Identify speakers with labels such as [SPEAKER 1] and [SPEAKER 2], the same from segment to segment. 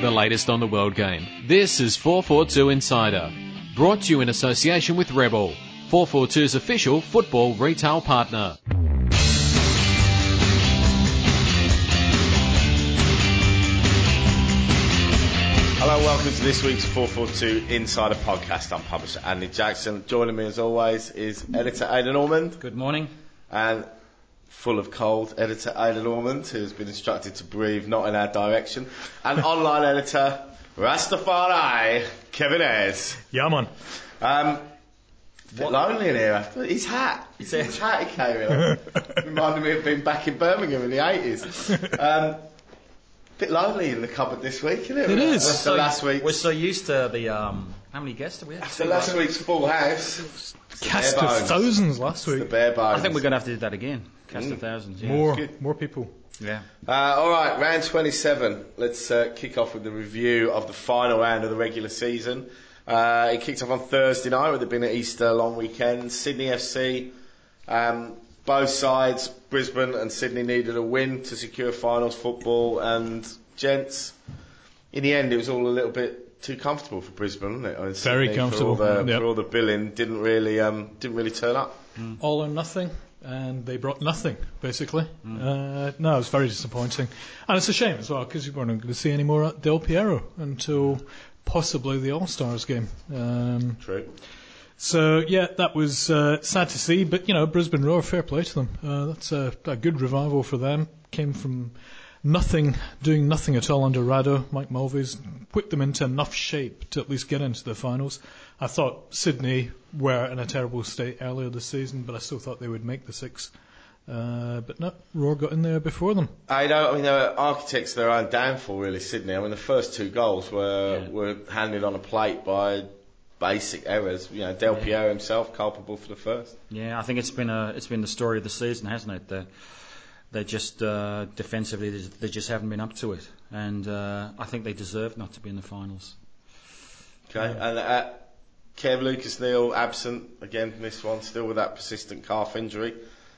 [SPEAKER 1] the latest on the world game. This is 442 Insider, brought to you in association with Rebel, 442's official football retail partner.
[SPEAKER 2] Hello and welcome to this week's 442 Insider Podcast. I'm publisher Andy Jackson. Joining me as always is editor Aidan Ormond
[SPEAKER 3] Good morning.
[SPEAKER 2] and full of cold editor Aidan Ormond, who's been instructed to breathe not in our direction, and online editor Rastafari Kevin Ayres.
[SPEAKER 4] Yeah, man.
[SPEAKER 2] Um, bit lonely in here after his hat. His, his hat he came in. Reminded me of being back in Birmingham in the 80s. Um, bit lonely in the cupboard this week, isn't it?
[SPEAKER 4] It is.
[SPEAKER 2] After last week.
[SPEAKER 3] We're so used to the um. How many guests did we have?
[SPEAKER 2] After last week's full house.
[SPEAKER 4] Cast of thousands last week.
[SPEAKER 2] The
[SPEAKER 4] week.
[SPEAKER 2] bare bones.
[SPEAKER 3] I think we're going to have to do that again. Cast of thousands. Yeah.
[SPEAKER 4] More,
[SPEAKER 2] Good.
[SPEAKER 4] more people.
[SPEAKER 3] Yeah.
[SPEAKER 2] Uh, all right, round 27. Let's uh, kick off with the review of the final round of the regular season. Uh, it kicked off on Thursday night with it being an Easter long weekend. Sydney FC, um, both sides, Brisbane and Sydney needed a win to secure finals football. And gents, in the end, it was all a little bit too comfortable for Brisbane, wasn't it? I mean,
[SPEAKER 4] Very
[SPEAKER 2] Sydney,
[SPEAKER 4] comfortable,
[SPEAKER 2] For all, the,
[SPEAKER 4] yep.
[SPEAKER 2] for all the billing, didn't really, um, didn't really turn up.
[SPEAKER 4] All or nothing, and they brought nothing, basically. Uh, no, it was very disappointing. And it's a shame as well, because you weren't going to see any more at Del Piero until possibly the All-Stars game. Um,
[SPEAKER 2] True.
[SPEAKER 4] So yeah, that was uh, sad to see. But you know, Brisbane Roar, fair play to them. Uh, that's a, a good revival for them. Came from nothing, doing nothing at all under Rado. Mike Mulvey's whipped them into enough shape to at least get into the finals. I thought Sydney were in a terrible state earlier this season, but I still thought they would make the six. Uh, but no, Roar got in there before them.
[SPEAKER 2] I know. I mean, they were architects of their own downfall, really. Sydney. I mean, the first two goals were
[SPEAKER 3] Yeah.
[SPEAKER 2] were handed on a plate by basic errors. You know, Del Piero himself culpable for the first.
[SPEAKER 3] Yeah. I think it's been a it's been the story of the season, hasn't it? They they just uh, defensively they, they just haven't been up to it, and uh, I think they deserve not to be in the finals.
[SPEAKER 2] Okay, and uh, Kev Lucas Neill absent again from this one, still with that persistent calf injury.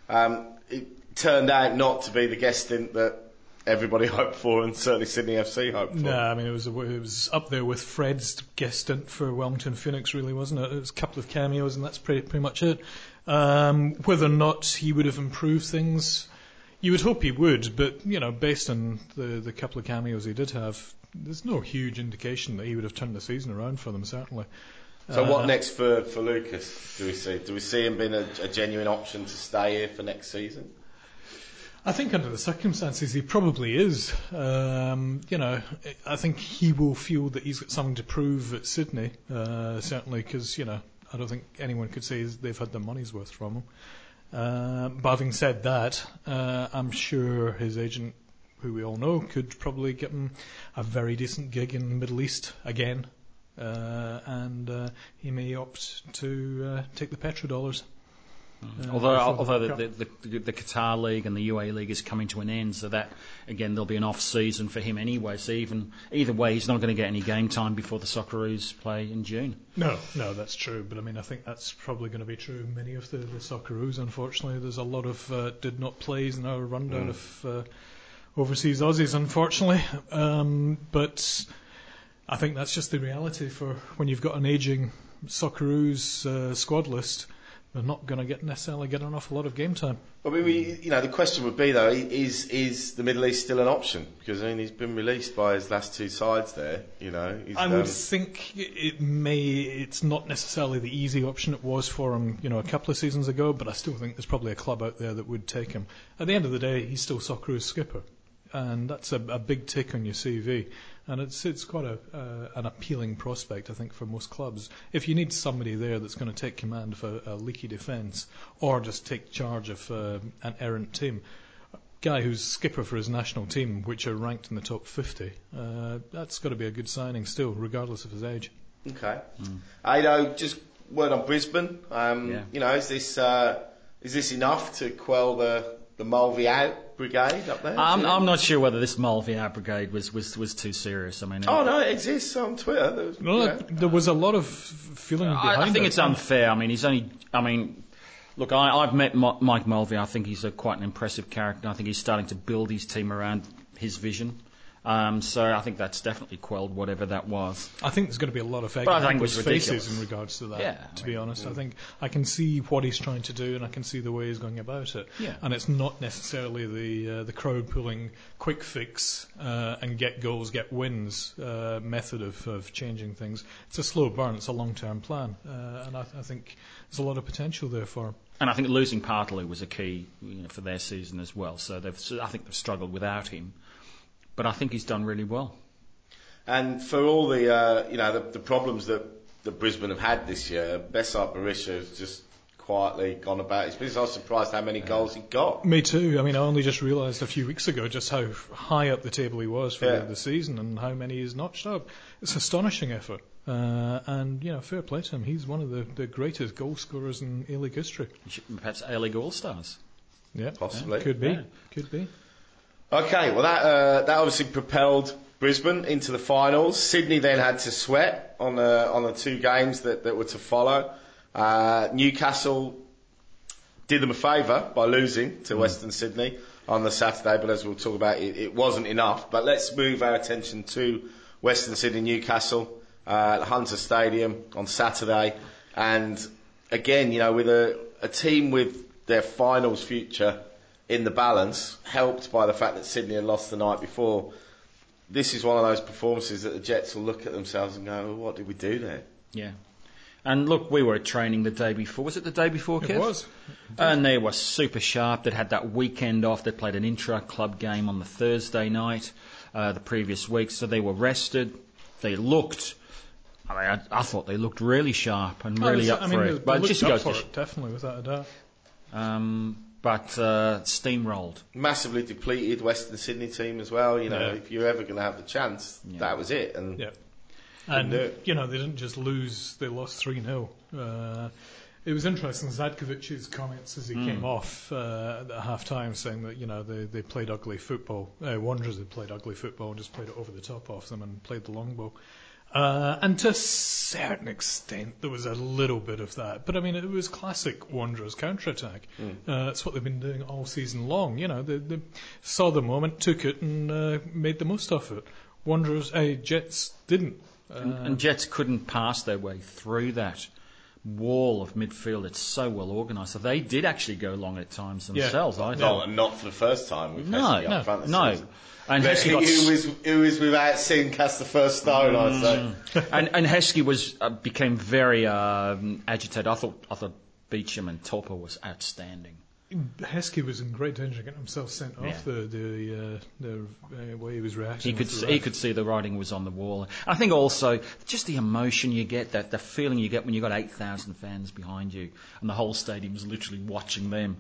[SPEAKER 2] Um, it turned out not to be the guest stint that everybody hoped for, and certainly Sydney FC hoped for.
[SPEAKER 4] No, I mean it was it was up there with Fred's guest stint for Wellington Phoenix, really, wasn't it? It was a couple of cameos, and that's pretty, pretty much it. Um, whether or not he would have improved things, you would hope he would, but you know, based on the the couple of cameos he did have, there's no huge indication that he would have turned the season around for them. Certainly.
[SPEAKER 2] So
[SPEAKER 4] Uh,
[SPEAKER 2] what next for, for Lucas? Do we see? Do we see him being a, a genuine option to stay here for next season?
[SPEAKER 4] I think under the circumstances he probably is. Um, you know, I think he will feel that he's got something to prove at Sydney, uh, certainly because, you know, I don't think anyone could say they've had their money's worth from him. Uh, but having said that, uh, I'm sure his agent, who we all know, could probably get him a very decent gig in the Middle East again. Uh, and uh, he may opt to uh, take the petrodollars. Uh,
[SPEAKER 3] although although the, the, the, the Qatar League and the UAE League is coming to an end, so that again there'll be an off season for him anyway. So even either way, he's not going to get any game time before the Socceroos play in June.
[SPEAKER 4] No, no, that's true. But I mean, I think that's probably going to be true. of Many of the, the Socceroos, unfortunately, there's a lot of uh, did not plays in our rundown of uh, overseas Aussies, unfortunately. Um, but I think that's just the reality for when you've got an aging Socceroos uh, squad list. They're not going to get necessarily get an awful lot of game time.
[SPEAKER 2] I mean, we, you know, the question would be though: is is the Middle East still an option? Because I mean, he's been released by his last two sides there. You know,
[SPEAKER 4] I
[SPEAKER 2] um,
[SPEAKER 4] think it may. It's not necessarily the easy option it was for him, you know, a couple of seasons ago. But I still think there's probably a club out there that would take him. At the end of the day, he's still Socceroos skipper, and that's a, a big tick on your CV. And it's it's quite a uh, an appealing prospect, I think, for most clubs. If you need somebody there that's going to take command of a, a leaky defence, or just take charge of uh, an errant team, guy who's skipper for his national team, which are ranked in the top 50, uh, that's got to be a good signing still, regardless of his age.
[SPEAKER 2] Okay. I know. Just word on Brisbane. Um,
[SPEAKER 3] Yeah.
[SPEAKER 2] You know, is this uh, is this enough to quell the the Mulvey out brigade up there?
[SPEAKER 3] I'm, I'm not sure whether this Mulvey out brigade was, was, was too serious. I mean,
[SPEAKER 2] Oh no, it exists on Twitter. There was,
[SPEAKER 4] No,
[SPEAKER 2] you know.
[SPEAKER 4] there was a lot of feeling behind
[SPEAKER 3] I, I think
[SPEAKER 4] it.
[SPEAKER 3] it's unfair. I mean, he's only. I mean, look, I, I've met Mike Mulvey. I think he's a quite an impressive character. I think he's starting to build his team around his vision. Um, so I think that's definitely quelled whatever that was.
[SPEAKER 4] I think there's going to be a lot of egg
[SPEAKER 3] But I
[SPEAKER 4] on
[SPEAKER 3] think it
[SPEAKER 4] people's
[SPEAKER 3] was
[SPEAKER 4] faces in regards to that.
[SPEAKER 3] Yeah,
[SPEAKER 4] to
[SPEAKER 3] I
[SPEAKER 4] be
[SPEAKER 3] mean,
[SPEAKER 4] honest, I think I can see what he's trying to do, and I can see the way he's going about it.
[SPEAKER 3] Yeah.
[SPEAKER 4] And it's not necessarily the uh, the crowd pulling quick fix uh, and get goals, get wins uh, method of, of changing things. It's a slow burn. It's a long term plan, uh, and I, I think there's a lot of potential there for him.
[SPEAKER 3] And I think losing Partley was a key you know, for their season as well. So they've, so I think they've struggled without him. But I think he's done really well.
[SPEAKER 2] And for all the uh, you know the, the problems that, that Brisbane have had this year, Besart Berisha has just quietly gone about his business. I was surprised how many goals he got.
[SPEAKER 4] Me too. I mean, I only just realised a few weeks ago just how high up the table he was for
[SPEAKER 2] Yeah.
[SPEAKER 4] the, the season and how many he's notched up. It's an astonishing effort. Uh, and, you know, fair play to him. He's one of the, the greatest goal scorers in A-League history.
[SPEAKER 3] Perhaps A-League All-Stars.
[SPEAKER 4] Yeah,
[SPEAKER 2] Possibly.
[SPEAKER 4] could be.
[SPEAKER 3] Yeah.
[SPEAKER 4] Could be.
[SPEAKER 2] Okay, well that uh, that obviously propelled Brisbane into the finals. Sydney then had to sweat on the on the two games that, that were to follow. Uh, Newcastle did them a favour by losing to Western Sydney on the Saturday, but as we'll talk about, it, it wasn't enough. But let's move our attention to Western Sydney Newcastle uh, at Hunter Stadium on Saturday, and again, you know, with a, a team with their finals future in the balance, helped by the fact that Sydney had lost the night before. This is one of those performances that the Jets will look at themselves and go, well, "What did we do there?"
[SPEAKER 3] Yeah. And look, we were at training the day before. Was it the day before, Kev?
[SPEAKER 4] It was.
[SPEAKER 3] And they were super sharp. They'd had that weekend off. They played an intra-club game on the Thursday night, uh, the previous week, so they were rested. They looked. I mean, I, I thought they looked really sharp and really
[SPEAKER 4] I
[SPEAKER 3] up
[SPEAKER 4] mean,
[SPEAKER 3] for it.
[SPEAKER 4] they
[SPEAKER 3] But it just goes
[SPEAKER 4] for
[SPEAKER 3] to,
[SPEAKER 4] it, definitely, without a doubt.
[SPEAKER 3] um, but uh, steamrolled.
[SPEAKER 2] Massively depleted Western Sydney team as well. You know,
[SPEAKER 4] Yeah.
[SPEAKER 2] if you're ever going to have the chance,
[SPEAKER 3] Yeah.
[SPEAKER 2] that was it. And
[SPEAKER 4] Yeah. And,
[SPEAKER 2] it.
[SPEAKER 4] you know, they didn't just lose, they lost 3 0. Uh, it was interesting, Zadkovich's comments as he
[SPEAKER 3] Hmm.
[SPEAKER 4] came off uh, at half time saying that, you know, they, they played ugly football. Uh, Wanderers had played ugly football and just played it over the top of them and played the longbow. Uh, and to a certain extent, there was a little bit of that. But I mean, it was classic Wanderers counter-attack. Uh, it's what they've been doing all season long. You know, they, they saw the moment, took it, and uh, made the most of it. Wanderers, uh, Jets didn't. Uh,
[SPEAKER 3] And, and Jets couldn't pass their way through that wall of midfield. It's so well organised. So they did actually go long at times
[SPEAKER 4] Yeah.
[SPEAKER 3] themselves, I
[SPEAKER 2] not,
[SPEAKER 3] thought.
[SPEAKER 2] not for the first time. With
[SPEAKER 3] No,
[SPEAKER 2] Heskey
[SPEAKER 3] no,
[SPEAKER 2] up front
[SPEAKER 3] no.
[SPEAKER 2] season.
[SPEAKER 3] And
[SPEAKER 2] But
[SPEAKER 3] Heskey got s-
[SPEAKER 2] was who was without seeing cast the first stone, I'd say.
[SPEAKER 3] and, and Heskey was uh, became very um, agitated. I thought I thought Beauchamp and Topor was outstanding.
[SPEAKER 4] Heskey was in great danger of getting himself sent
[SPEAKER 3] Yeah.
[SPEAKER 4] off the the, uh, the uh, way he was reacting.
[SPEAKER 3] He could see,
[SPEAKER 4] the
[SPEAKER 3] he could see the writing was on the wall. I think also just the emotion you get, that the feeling you get when you've got eight thousand fans behind you and the whole stadium stadium's literally watching them.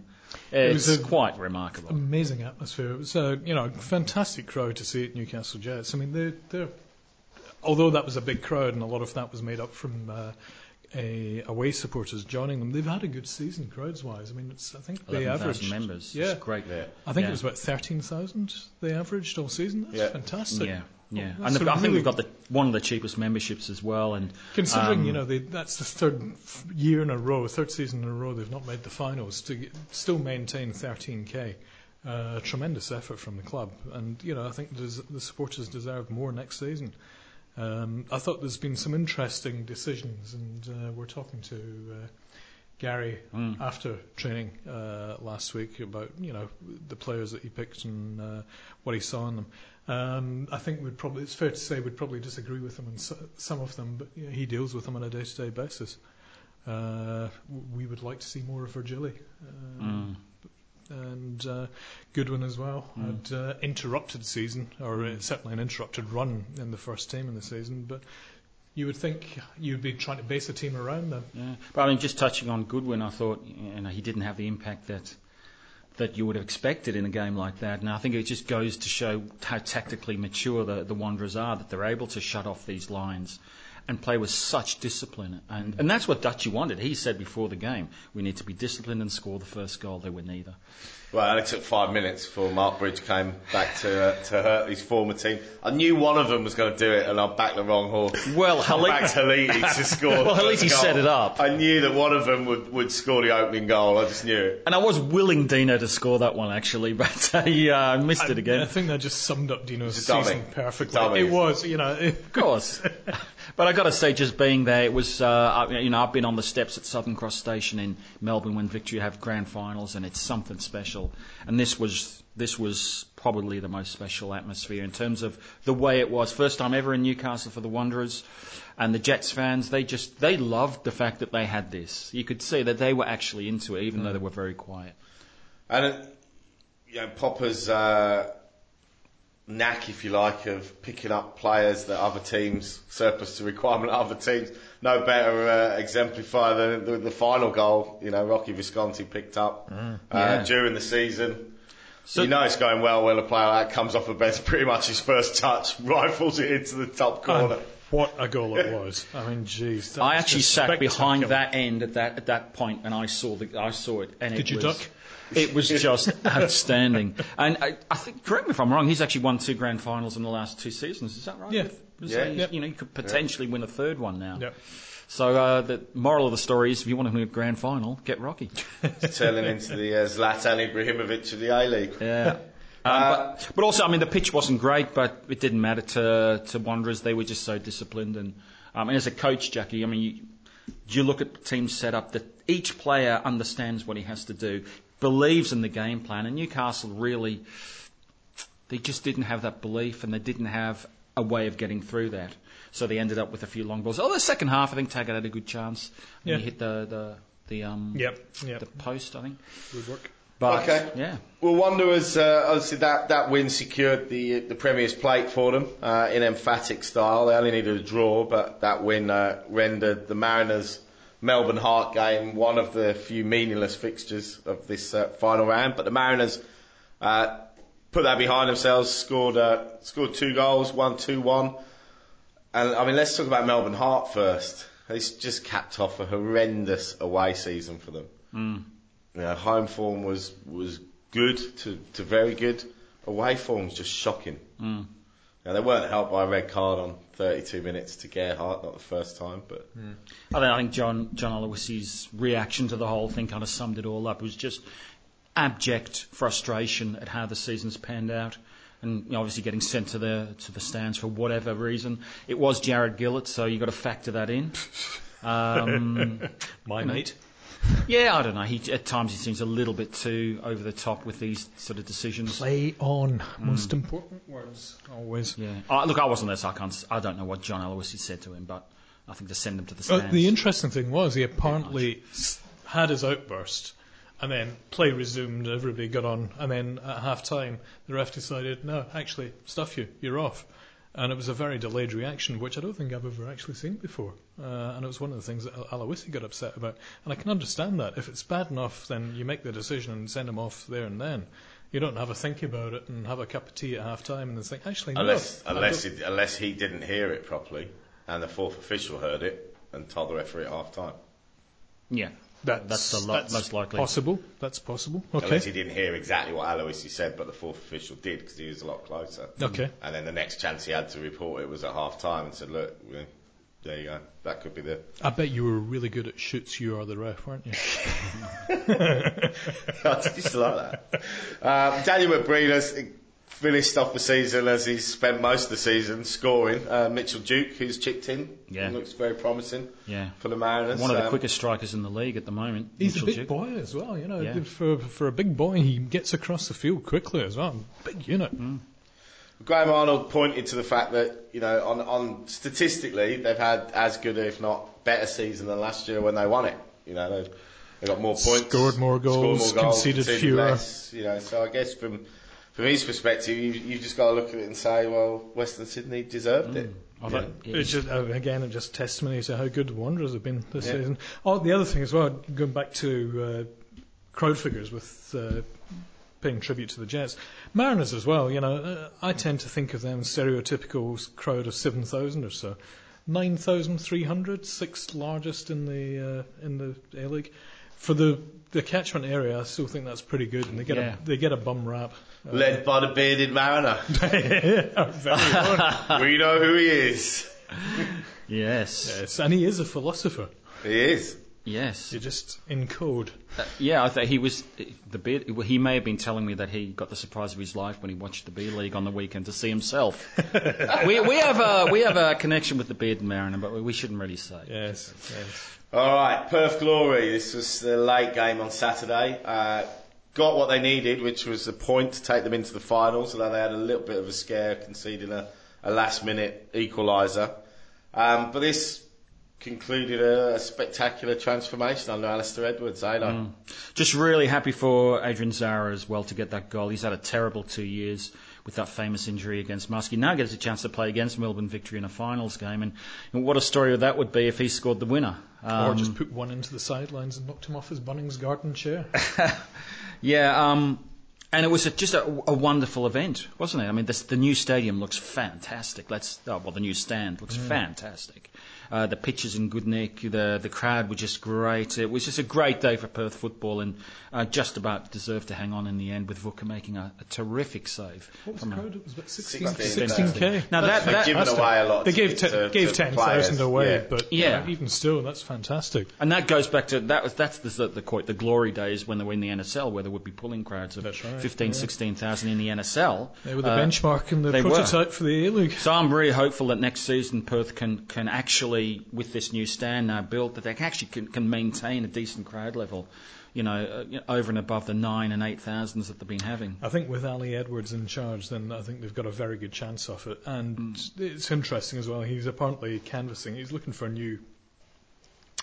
[SPEAKER 3] It's
[SPEAKER 4] was a-
[SPEAKER 3] quite remarkable.
[SPEAKER 4] amazing atmosphere. It was a you know fantastic crowd to see at Newcastle Jets. I mean, they they're although that was a big crowd and a lot of that was made up from uh, a, away supporters joining them. They've had a good season crowds wise. I mean, it's I think they averaged
[SPEAKER 3] members.
[SPEAKER 4] Yeah,
[SPEAKER 3] It's great.
[SPEAKER 2] there.
[SPEAKER 4] I think
[SPEAKER 3] Yeah.
[SPEAKER 4] it was about thirteen thousand they averaged all season. That's
[SPEAKER 2] Yeah.
[SPEAKER 4] fantastic.
[SPEAKER 3] Yeah, yeah.
[SPEAKER 4] That's
[SPEAKER 3] and I think
[SPEAKER 4] really-
[SPEAKER 3] we've got the one of the cheapest memberships as well. And
[SPEAKER 4] Considering,
[SPEAKER 3] um,
[SPEAKER 4] you know, they, that's the third year in a row, third season in a row they've not made the finals, to get, still maintain 13k. Uh, tremendous effort from the club. And, you know, I think des- the supporters deserve more next season. Um, I thought there's been some interesting decisions, and uh, we're talking to uh, Gary
[SPEAKER 3] Mm.
[SPEAKER 4] after training uh, last week about, you know, the players that he picked and uh, what he saw in them. Um, I think we'd probably, it's fair to say we'd probably disagree with him on so, some of them, but you know, he deals with them on a day-to-day basis. Uh, we would like to see more of Virgili. Um, And uh, Goodwin as well had uh, interrupted season, or uh, certainly an interrupted run in the first team in the season. But you would think you'd be trying to base a team around them.
[SPEAKER 3] Yeah. But I mean, just touching on Goodwin, I thought you know, he didn't have the impact that that you would have expected in a game like that. And I think it just goes to show how tactically mature the, the Wanderers are, that they're able to shut off these lines and play with such discipline. And, and that's what Dutchy wanted. He said before the game, we need to be disciplined and score the first goal. They were neither.
[SPEAKER 2] Well, it took five minutes before Mark Bridge came back to uh, to hurt his former team. I knew one of them was going to do it, and I backed the wrong horse.
[SPEAKER 3] Well,
[SPEAKER 2] I backed Haliti to score.
[SPEAKER 3] Well,
[SPEAKER 2] first
[SPEAKER 3] Haliti
[SPEAKER 2] goal.
[SPEAKER 3] set it up.
[SPEAKER 2] I knew that one of them would, would score the opening goal. I just knew it.
[SPEAKER 3] And I was willing Dino to score that one actually, but uh, he uh, missed it again.
[SPEAKER 4] I think that just summed up Dino's
[SPEAKER 2] It's a dummy.
[SPEAKER 4] season perfectly.
[SPEAKER 2] Dummy.
[SPEAKER 4] It was, you know. It,
[SPEAKER 3] Of course. but I got to say, just being there, it was, uh, you know, I've been on the steps at Southern Cross Station in Melbourne when Victory have grand finals, and it's something special. And this was, this was probably the most special atmosphere in terms of the way it was. First time ever in Newcastle for the Wanderers. And the Jets fans, they just, they loved the fact that they had this. You could see that they were actually into it, even though they were very quiet.
[SPEAKER 2] And uh, you know, Popa's uh, knack, if you like, of picking up players that other teams surplus to requirement other teams. No better uh, exemplifier than the, the final goal. You know, Rocky Visconte picked up uh,
[SPEAKER 3] Yeah.
[SPEAKER 2] during the season.
[SPEAKER 3] So-
[SPEAKER 2] you know it's going well when a player like that comes off the bench, pretty much his first touch, rifles it into the top corner.
[SPEAKER 4] and what a goal it was. I mean, jeez.
[SPEAKER 3] I actually sat behind that end at that at that point, and I saw the I saw it, and
[SPEAKER 4] Did
[SPEAKER 3] it
[SPEAKER 4] you
[SPEAKER 3] was,
[SPEAKER 4] duck?
[SPEAKER 3] It was just outstanding. And I, I think, correct me if I'm wrong, he's actually won two grand finals in the last two seasons. Is that right?
[SPEAKER 4] Yeah.
[SPEAKER 3] So
[SPEAKER 2] Yeah.
[SPEAKER 3] he's-
[SPEAKER 4] Yep.
[SPEAKER 3] You know, you could potentially win a third one now.
[SPEAKER 4] Yep.
[SPEAKER 3] So uh, the moral of the story is, if you want to win a grand final, get Rocky.
[SPEAKER 2] Turning into the uh, Zlatan Ibrahimovic of the A League.
[SPEAKER 3] Yeah. Um, but, but also, I mean, the pitch wasn't great, but it didn't matter to to Wanderers. They were just so disciplined. And um, and as a coach, Jackie, I mean, you, you look at the team setup that each player understands what he has to do, believes in the game plan, and Newcastle really they just didn't have that belief, and they didn't have a way of getting through that. So they ended up with a few long balls. Oh, the second half, I think Taggart had a good chance.
[SPEAKER 4] Yeah.
[SPEAKER 3] He hit the the the um
[SPEAKER 4] Yep, yep.
[SPEAKER 3] the post, I think.
[SPEAKER 4] Good work.
[SPEAKER 3] But
[SPEAKER 2] Okay.
[SPEAKER 3] yeah.
[SPEAKER 2] Well, Wanderers, uh, obviously that, that win secured the the Premier's plate for them uh, in emphatic style. They only needed a draw, but that win uh, rendered the Mariners Melbourne Heart game one of the few meaningless fixtures of this uh, final round. But the Mariners uh, put that behind themselves, scored uh, scored two goals, one two one. And I mean, let's talk about Melbourne Heart first. They just capped off a horrendous away season for them. You know, home form was was good to, to very good. Away form form's just shocking.
[SPEAKER 3] Mm.
[SPEAKER 2] Now they weren't helped by a red card on 32 minutes to Gerhardt, not the first time, but
[SPEAKER 3] I think, I think John John Aloisi's reaction to the whole thing kind of summed it all up. It was just abject frustration at how the season's panned out, and you know, obviously getting sent to the to the stands for whatever reason. It was Jarred Gillett, so you have got to factor that in. Um,
[SPEAKER 4] My mate.
[SPEAKER 3] Yeah, I don't know. He at times he seems a little bit too over the top with these sort of decisions.
[SPEAKER 4] Play on. Most important words. Always.
[SPEAKER 3] Yeah. Uh, look, I wasn't there, so I can't. I don't know what John Aloisi said to him, but I think to send him to the
[SPEAKER 4] Uh,
[SPEAKER 3] stands.
[SPEAKER 4] the interesting thing was he apparently had his outburst, and then play resumed. Everybody got on, and then at half time the ref decided, no, actually, stuff you, you're off. And it was a very delayed reaction, which I don't think I've ever actually seen before. Uh, and it was one of the things that Al- Aloisi got upset about. And I can understand that. If it's bad enough, then you make the decision and send him off there and then. You don't have a think about it and have a cup of tea at half time and then think, actually,
[SPEAKER 2] unless
[SPEAKER 4] no.
[SPEAKER 2] Unless
[SPEAKER 4] don't-
[SPEAKER 2] it, unless he didn't hear it properly and the fourth official heard it and told the referee at half time.
[SPEAKER 3] yeah,
[SPEAKER 4] that's,
[SPEAKER 3] that's the lo-
[SPEAKER 4] that's
[SPEAKER 3] most likely.
[SPEAKER 4] Possible. That's possible. Okay.
[SPEAKER 2] Unless he didn't hear exactly what Aloisi said, but the fourth official did because he was a lot closer.
[SPEAKER 4] Okay.
[SPEAKER 2] And then the next chance he had to report it was at half time and said, look, there you go. That could be the.
[SPEAKER 4] I bet you were really good at shoots. You are the ref, weren't you?
[SPEAKER 2] I just like that. Um, Daniel McBreen's finished off the season as he's spent most of the season scoring. Uh, Mitchell Duke, who's chipped in,
[SPEAKER 3] Yeah.
[SPEAKER 2] looks very promising
[SPEAKER 3] yeah.
[SPEAKER 2] for the Mariners.
[SPEAKER 3] One of the
[SPEAKER 2] Um,
[SPEAKER 3] quickest strikers in the league at the moment.
[SPEAKER 4] He's
[SPEAKER 3] Mitchell
[SPEAKER 4] a big
[SPEAKER 3] Duke.
[SPEAKER 4] boy as well. You know,
[SPEAKER 3] Yeah.
[SPEAKER 4] for for a big boy, he gets across the field quickly as well. Big unit.
[SPEAKER 3] Mm.
[SPEAKER 2] Graham Arnold pointed to the fact that you know, on, on statistically, they've had as good, if not better, season than last year when they won it. You know, they've, they got more points,
[SPEAKER 4] Scored more goals, conceded fewer.
[SPEAKER 2] less. You know, so I guess from from his perspective, you, you've just got to look at it and say, well, Western Sydney deserved it.
[SPEAKER 3] Yeah.
[SPEAKER 4] It's just uh, again, it's just testimony to how good the Wanderers have been this
[SPEAKER 2] Yeah.
[SPEAKER 4] season. Oh, the other thing as well, going back to uh, crowd figures with uh, paying tribute to the Jets, Mariners as well. You know, uh, I tend to think of them stereotypical crowd of seven thousand or so. 9,300, sixth largest in the uh, in the A League. For the the catchment area, I still think that's pretty good, and they get
[SPEAKER 3] Yeah.
[SPEAKER 4] a they get a bum rap.
[SPEAKER 2] Uh, Led by the bearded mariner. We know who he is.
[SPEAKER 3] Yes.
[SPEAKER 4] yes, and he is a philosopher.
[SPEAKER 2] He is.
[SPEAKER 3] Yes.
[SPEAKER 4] You're just in code.
[SPEAKER 3] Uh, yeah, I think he was the beard. He may have been telling me that he got the surprise of his life when he watched the B League on the weekend to see himself. we we have a we have a connection with the Beard Mariner, but we shouldn't really say.
[SPEAKER 4] Yes, yes.
[SPEAKER 2] All right, Perth Glory. This was the late game on Saturday. Uh, got what they needed, which was a point to take them into the finals, although they had a little bit of a scare conceding a, a last minute equaliser. Um, but this concluded a, a spectacular transformation under Alistair Edwards, eh? like?
[SPEAKER 3] Just really happy for Adrian Zahra as well to get that goal. He's had a terrible two years with that famous injury against Muskie. Now gets a chance to play against Melbourne Victory in a finals game, and, and what a story that would be if he scored the winner.
[SPEAKER 4] or
[SPEAKER 3] Um,
[SPEAKER 4] just put one into the sidelines and knocked him off his Bunnings garden chair.
[SPEAKER 3] Yeah, um, and it was a, just a, a wonderful event, wasn't it? I mean, this, the new stadium looks fantastic. Let's, oh, well, the new stand looks fantastic. Uh, the pitches in good nick, the the crowd were just great. It was just a great day for Perth football, and uh, just about deserved to hang on in the end with Vuka making a, a terrific save.
[SPEAKER 4] What was
[SPEAKER 3] from
[SPEAKER 4] the
[SPEAKER 3] a-
[SPEAKER 4] crowd? It was about 16,
[SPEAKER 2] 16,
[SPEAKER 4] 16k.
[SPEAKER 3] Now that,
[SPEAKER 2] They've
[SPEAKER 3] that
[SPEAKER 2] given away a lot.
[SPEAKER 4] They gave te-
[SPEAKER 2] to-
[SPEAKER 4] gave
[SPEAKER 2] to
[SPEAKER 4] ten away,
[SPEAKER 2] Yeah.
[SPEAKER 4] but
[SPEAKER 3] Yeah.
[SPEAKER 4] yeah, even still, that's fantastic.
[SPEAKER 3] And that goes back to that was that's the the, quote the glory days when they were in the NSL where there would be pulling crowds of
[SPEAKER 4] That's right,
[SPEAKER 3] 15,
[SPEAKER 4] yeah.
[SPEAKER 3] 16,000 in the NSL.
[SPEAKER 4] They were the
[SPEAKER 3] Uh,
[SPEAKER 4] benchmark and the
[SPEAKER 3] they were.
[SPEAKER 4] prototype for the A League.
[SPEAKER 3] So I'm really hopeful that next season Perth can, can actually, with this new stand now built, that they actually can, can maintain a decent crowd level, you know, uh, over and above the nine and eight thousands that they've been having.
[SPEAKER 4] I think with Ali Edwards in charge, then I think they've got a very good chance of it. And it's interesting as well. He's apparently canvassing. He's looking for new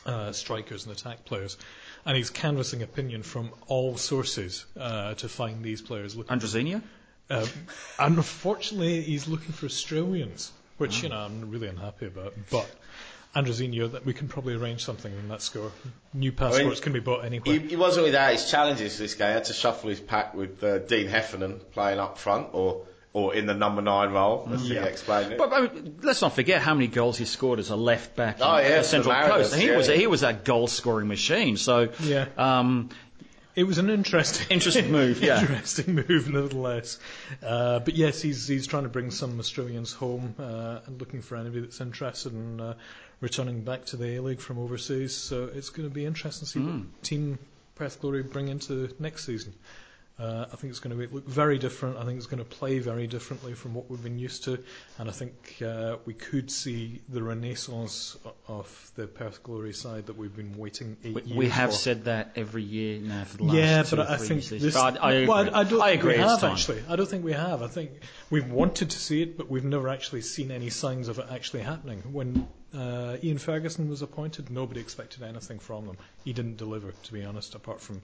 [SPEAKER 4] uh, strikers and attack players, and he's canvassing opinion from all sources uh, to find these players. Looking
[SPEAKER 3] Andrezinho?
[SPEAKER 4] Um, and unfortunately, he's looking for Australians, which you know I'm really unhappy about. But Andrezinho, that we can probably arrange something in that score. New passports can be bought anywhere.
[SPEAKER 2] He, he wasn't without his challenges this game. He had to shuffle his pack with uh, Dean Heffernan playing up front or or in the number nine role, as he explained it.
[SPEAKER 3] But I mean, let's not forget how many goals he scored as a left back
[SPEAKER 2] Oh,
[SPEAKER 3] in
[SPEAKER 2] yeah,
[SPEAKER 3] the Central
[SPEAKER 2] the
[SPEAKER 3] Coast. He
[SPEAKER 2] yeah.
[SPEAKER 3] was he was that goal scoring machine. So
[SPEAKER 4] Yeah.
[SPEAKER 3] um,
[SPEAKER 4] It was an interesting,
[SPEAKER 3] Interesting move, yeah.
[SPEAKER 4] interesting move, nevertheless. Uh, but yes, he's he's trying to bring some Australians home uh, and looking for anybody that's interested in uh, returning back to the A League from overseas. So it's going to be interesting to see
[SPEAKER 3] Hmm.
[SPEAKER 4] what Team Perth Glory bring into next season. Uh, I think it's going to be, look very different. I think it's going to play very differently from what we've been used to, and I think uh, we could see the renaissance of the Perth Glory side that we've been waiting eight
[SPEAKER 3] we,
[SPEAKER 4] years
[SPEAKER 3] we have
[SPEAKER 4] for.
[SPEAKER 3] said that every year now for the last
[SPEAKER 4] Yeah,
[SPEAKER 3] two
[SPEAKER 4] but
[SPEAKER 3] or
[SPEAKER 4] I
[SPEAKER 3] three
[SPEAKER 4] think
[SPEAKER 3] seasons.
[SPEAKER 4] this.
[SPEAKER 3] But I, I agree.
[SPEAKER 4] well, I, don't
[SPEAKER 3] I agree.
[SPEAKER 4] we have
[SPEAKER 3] time.
[SPEAKER 4] actually. I don't think we have. I think we've wanted to see it, but we've never actually seen any signs of it actually happening. When uh, Ian Ferguson was appointed, nobody expected anything from them. He didn't deliver, to be honest, apart from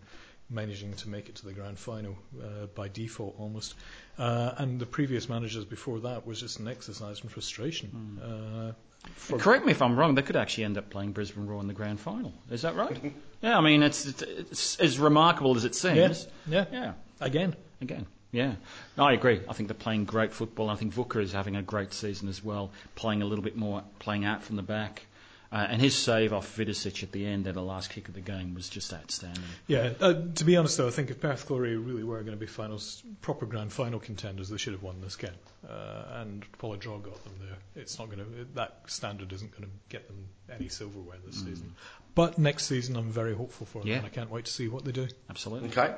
[SPEAKER 4] managing to make it to the grand final uh, by default almost. Uh, and the previous managers before that was just an exercise in frustration.
[SPEAKER 3] Hmm.
[SPEAKER 4] Uh,
[SPEAKER 3] Correct me if I'm wrong. They could actually end up playing Brisbane Roar in the grand final. Is that right? yeah. I mean, it's, it's, it's as remarkable as it
[SPEAKER 4] yeah,
[SPEAKER 3] seems.
[SPEAKER 4] yeah,
[SPEAKER 3] Yeah.
[SPEAKER 4] again.
[SPEAKER 3] Again, yeah. No, I agree. I think they're playing great football. I think Vuka is having a great season as well, playing a little bit more, playing out from the back. Uh, and his save off Vidosic at the end at the last kick of the game was just outstanding.
[SPEAKER 4] Yeah, uh, to be honest though, I think if Perth Glory really were going to be finals, proper grand final contenders, they should have won this game. Uh, and while a draw got them there, it's not going to. That standard isn't going to get them any silverware this season. But next season, I'm very hopeful for them,
[SPEAKER 3] Yeah.
[SPEAKER 4] and I can't wait to see what they do.
[SPEAKER 3] Absolutely.
[SPEAKER 2] Okay.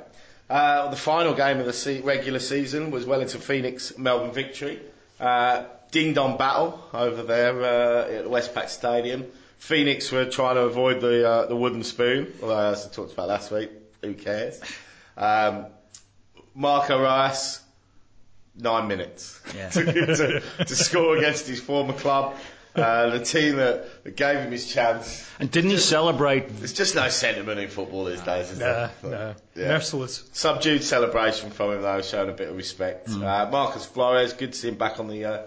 [SPEAKER 2] Uh, the final game of the se- regular season was Wellington Phoenix Melbourne Victory. Uh, ding dong battle over there uh, at Westpac Stadium. Phoenix were trying to avoid the uh, the wooden spoon, although as I talked about last week, who cares? Um, Marco Rice, nine minutes
[SPEAKER 3] Yeah.
[SPEAKER 2] to, to, to score against his former club. Uh, the team that, that gave him his chance.
[SPEAKER 3] And didn't he celebrate?
[SPEAKER 2] There's just no sentiment in football these days, is
[SPEAKER 4] Nah,
[SPEAKER 2] there?
[SPEAKER 4] nah,
[SPEAKER 2] Yeah.
[SPEAKER 4] merciless.
[SPEAKER 2] Subdued celebration from him though, showing a bit of respect. Uh, Marcos Flores, good to see him back on the uh,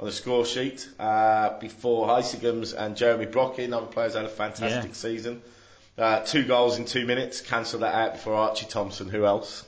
[SPEAKER 2] on the score sheet. Uh, before Huysegems and Jeremy Brockie, other players had a fantastic
[SPEAKER 3] Yeah.
[SPEAKER 2] season. Uh, two goals in two minutes, cancelled that out before Archie Thompson. Who else?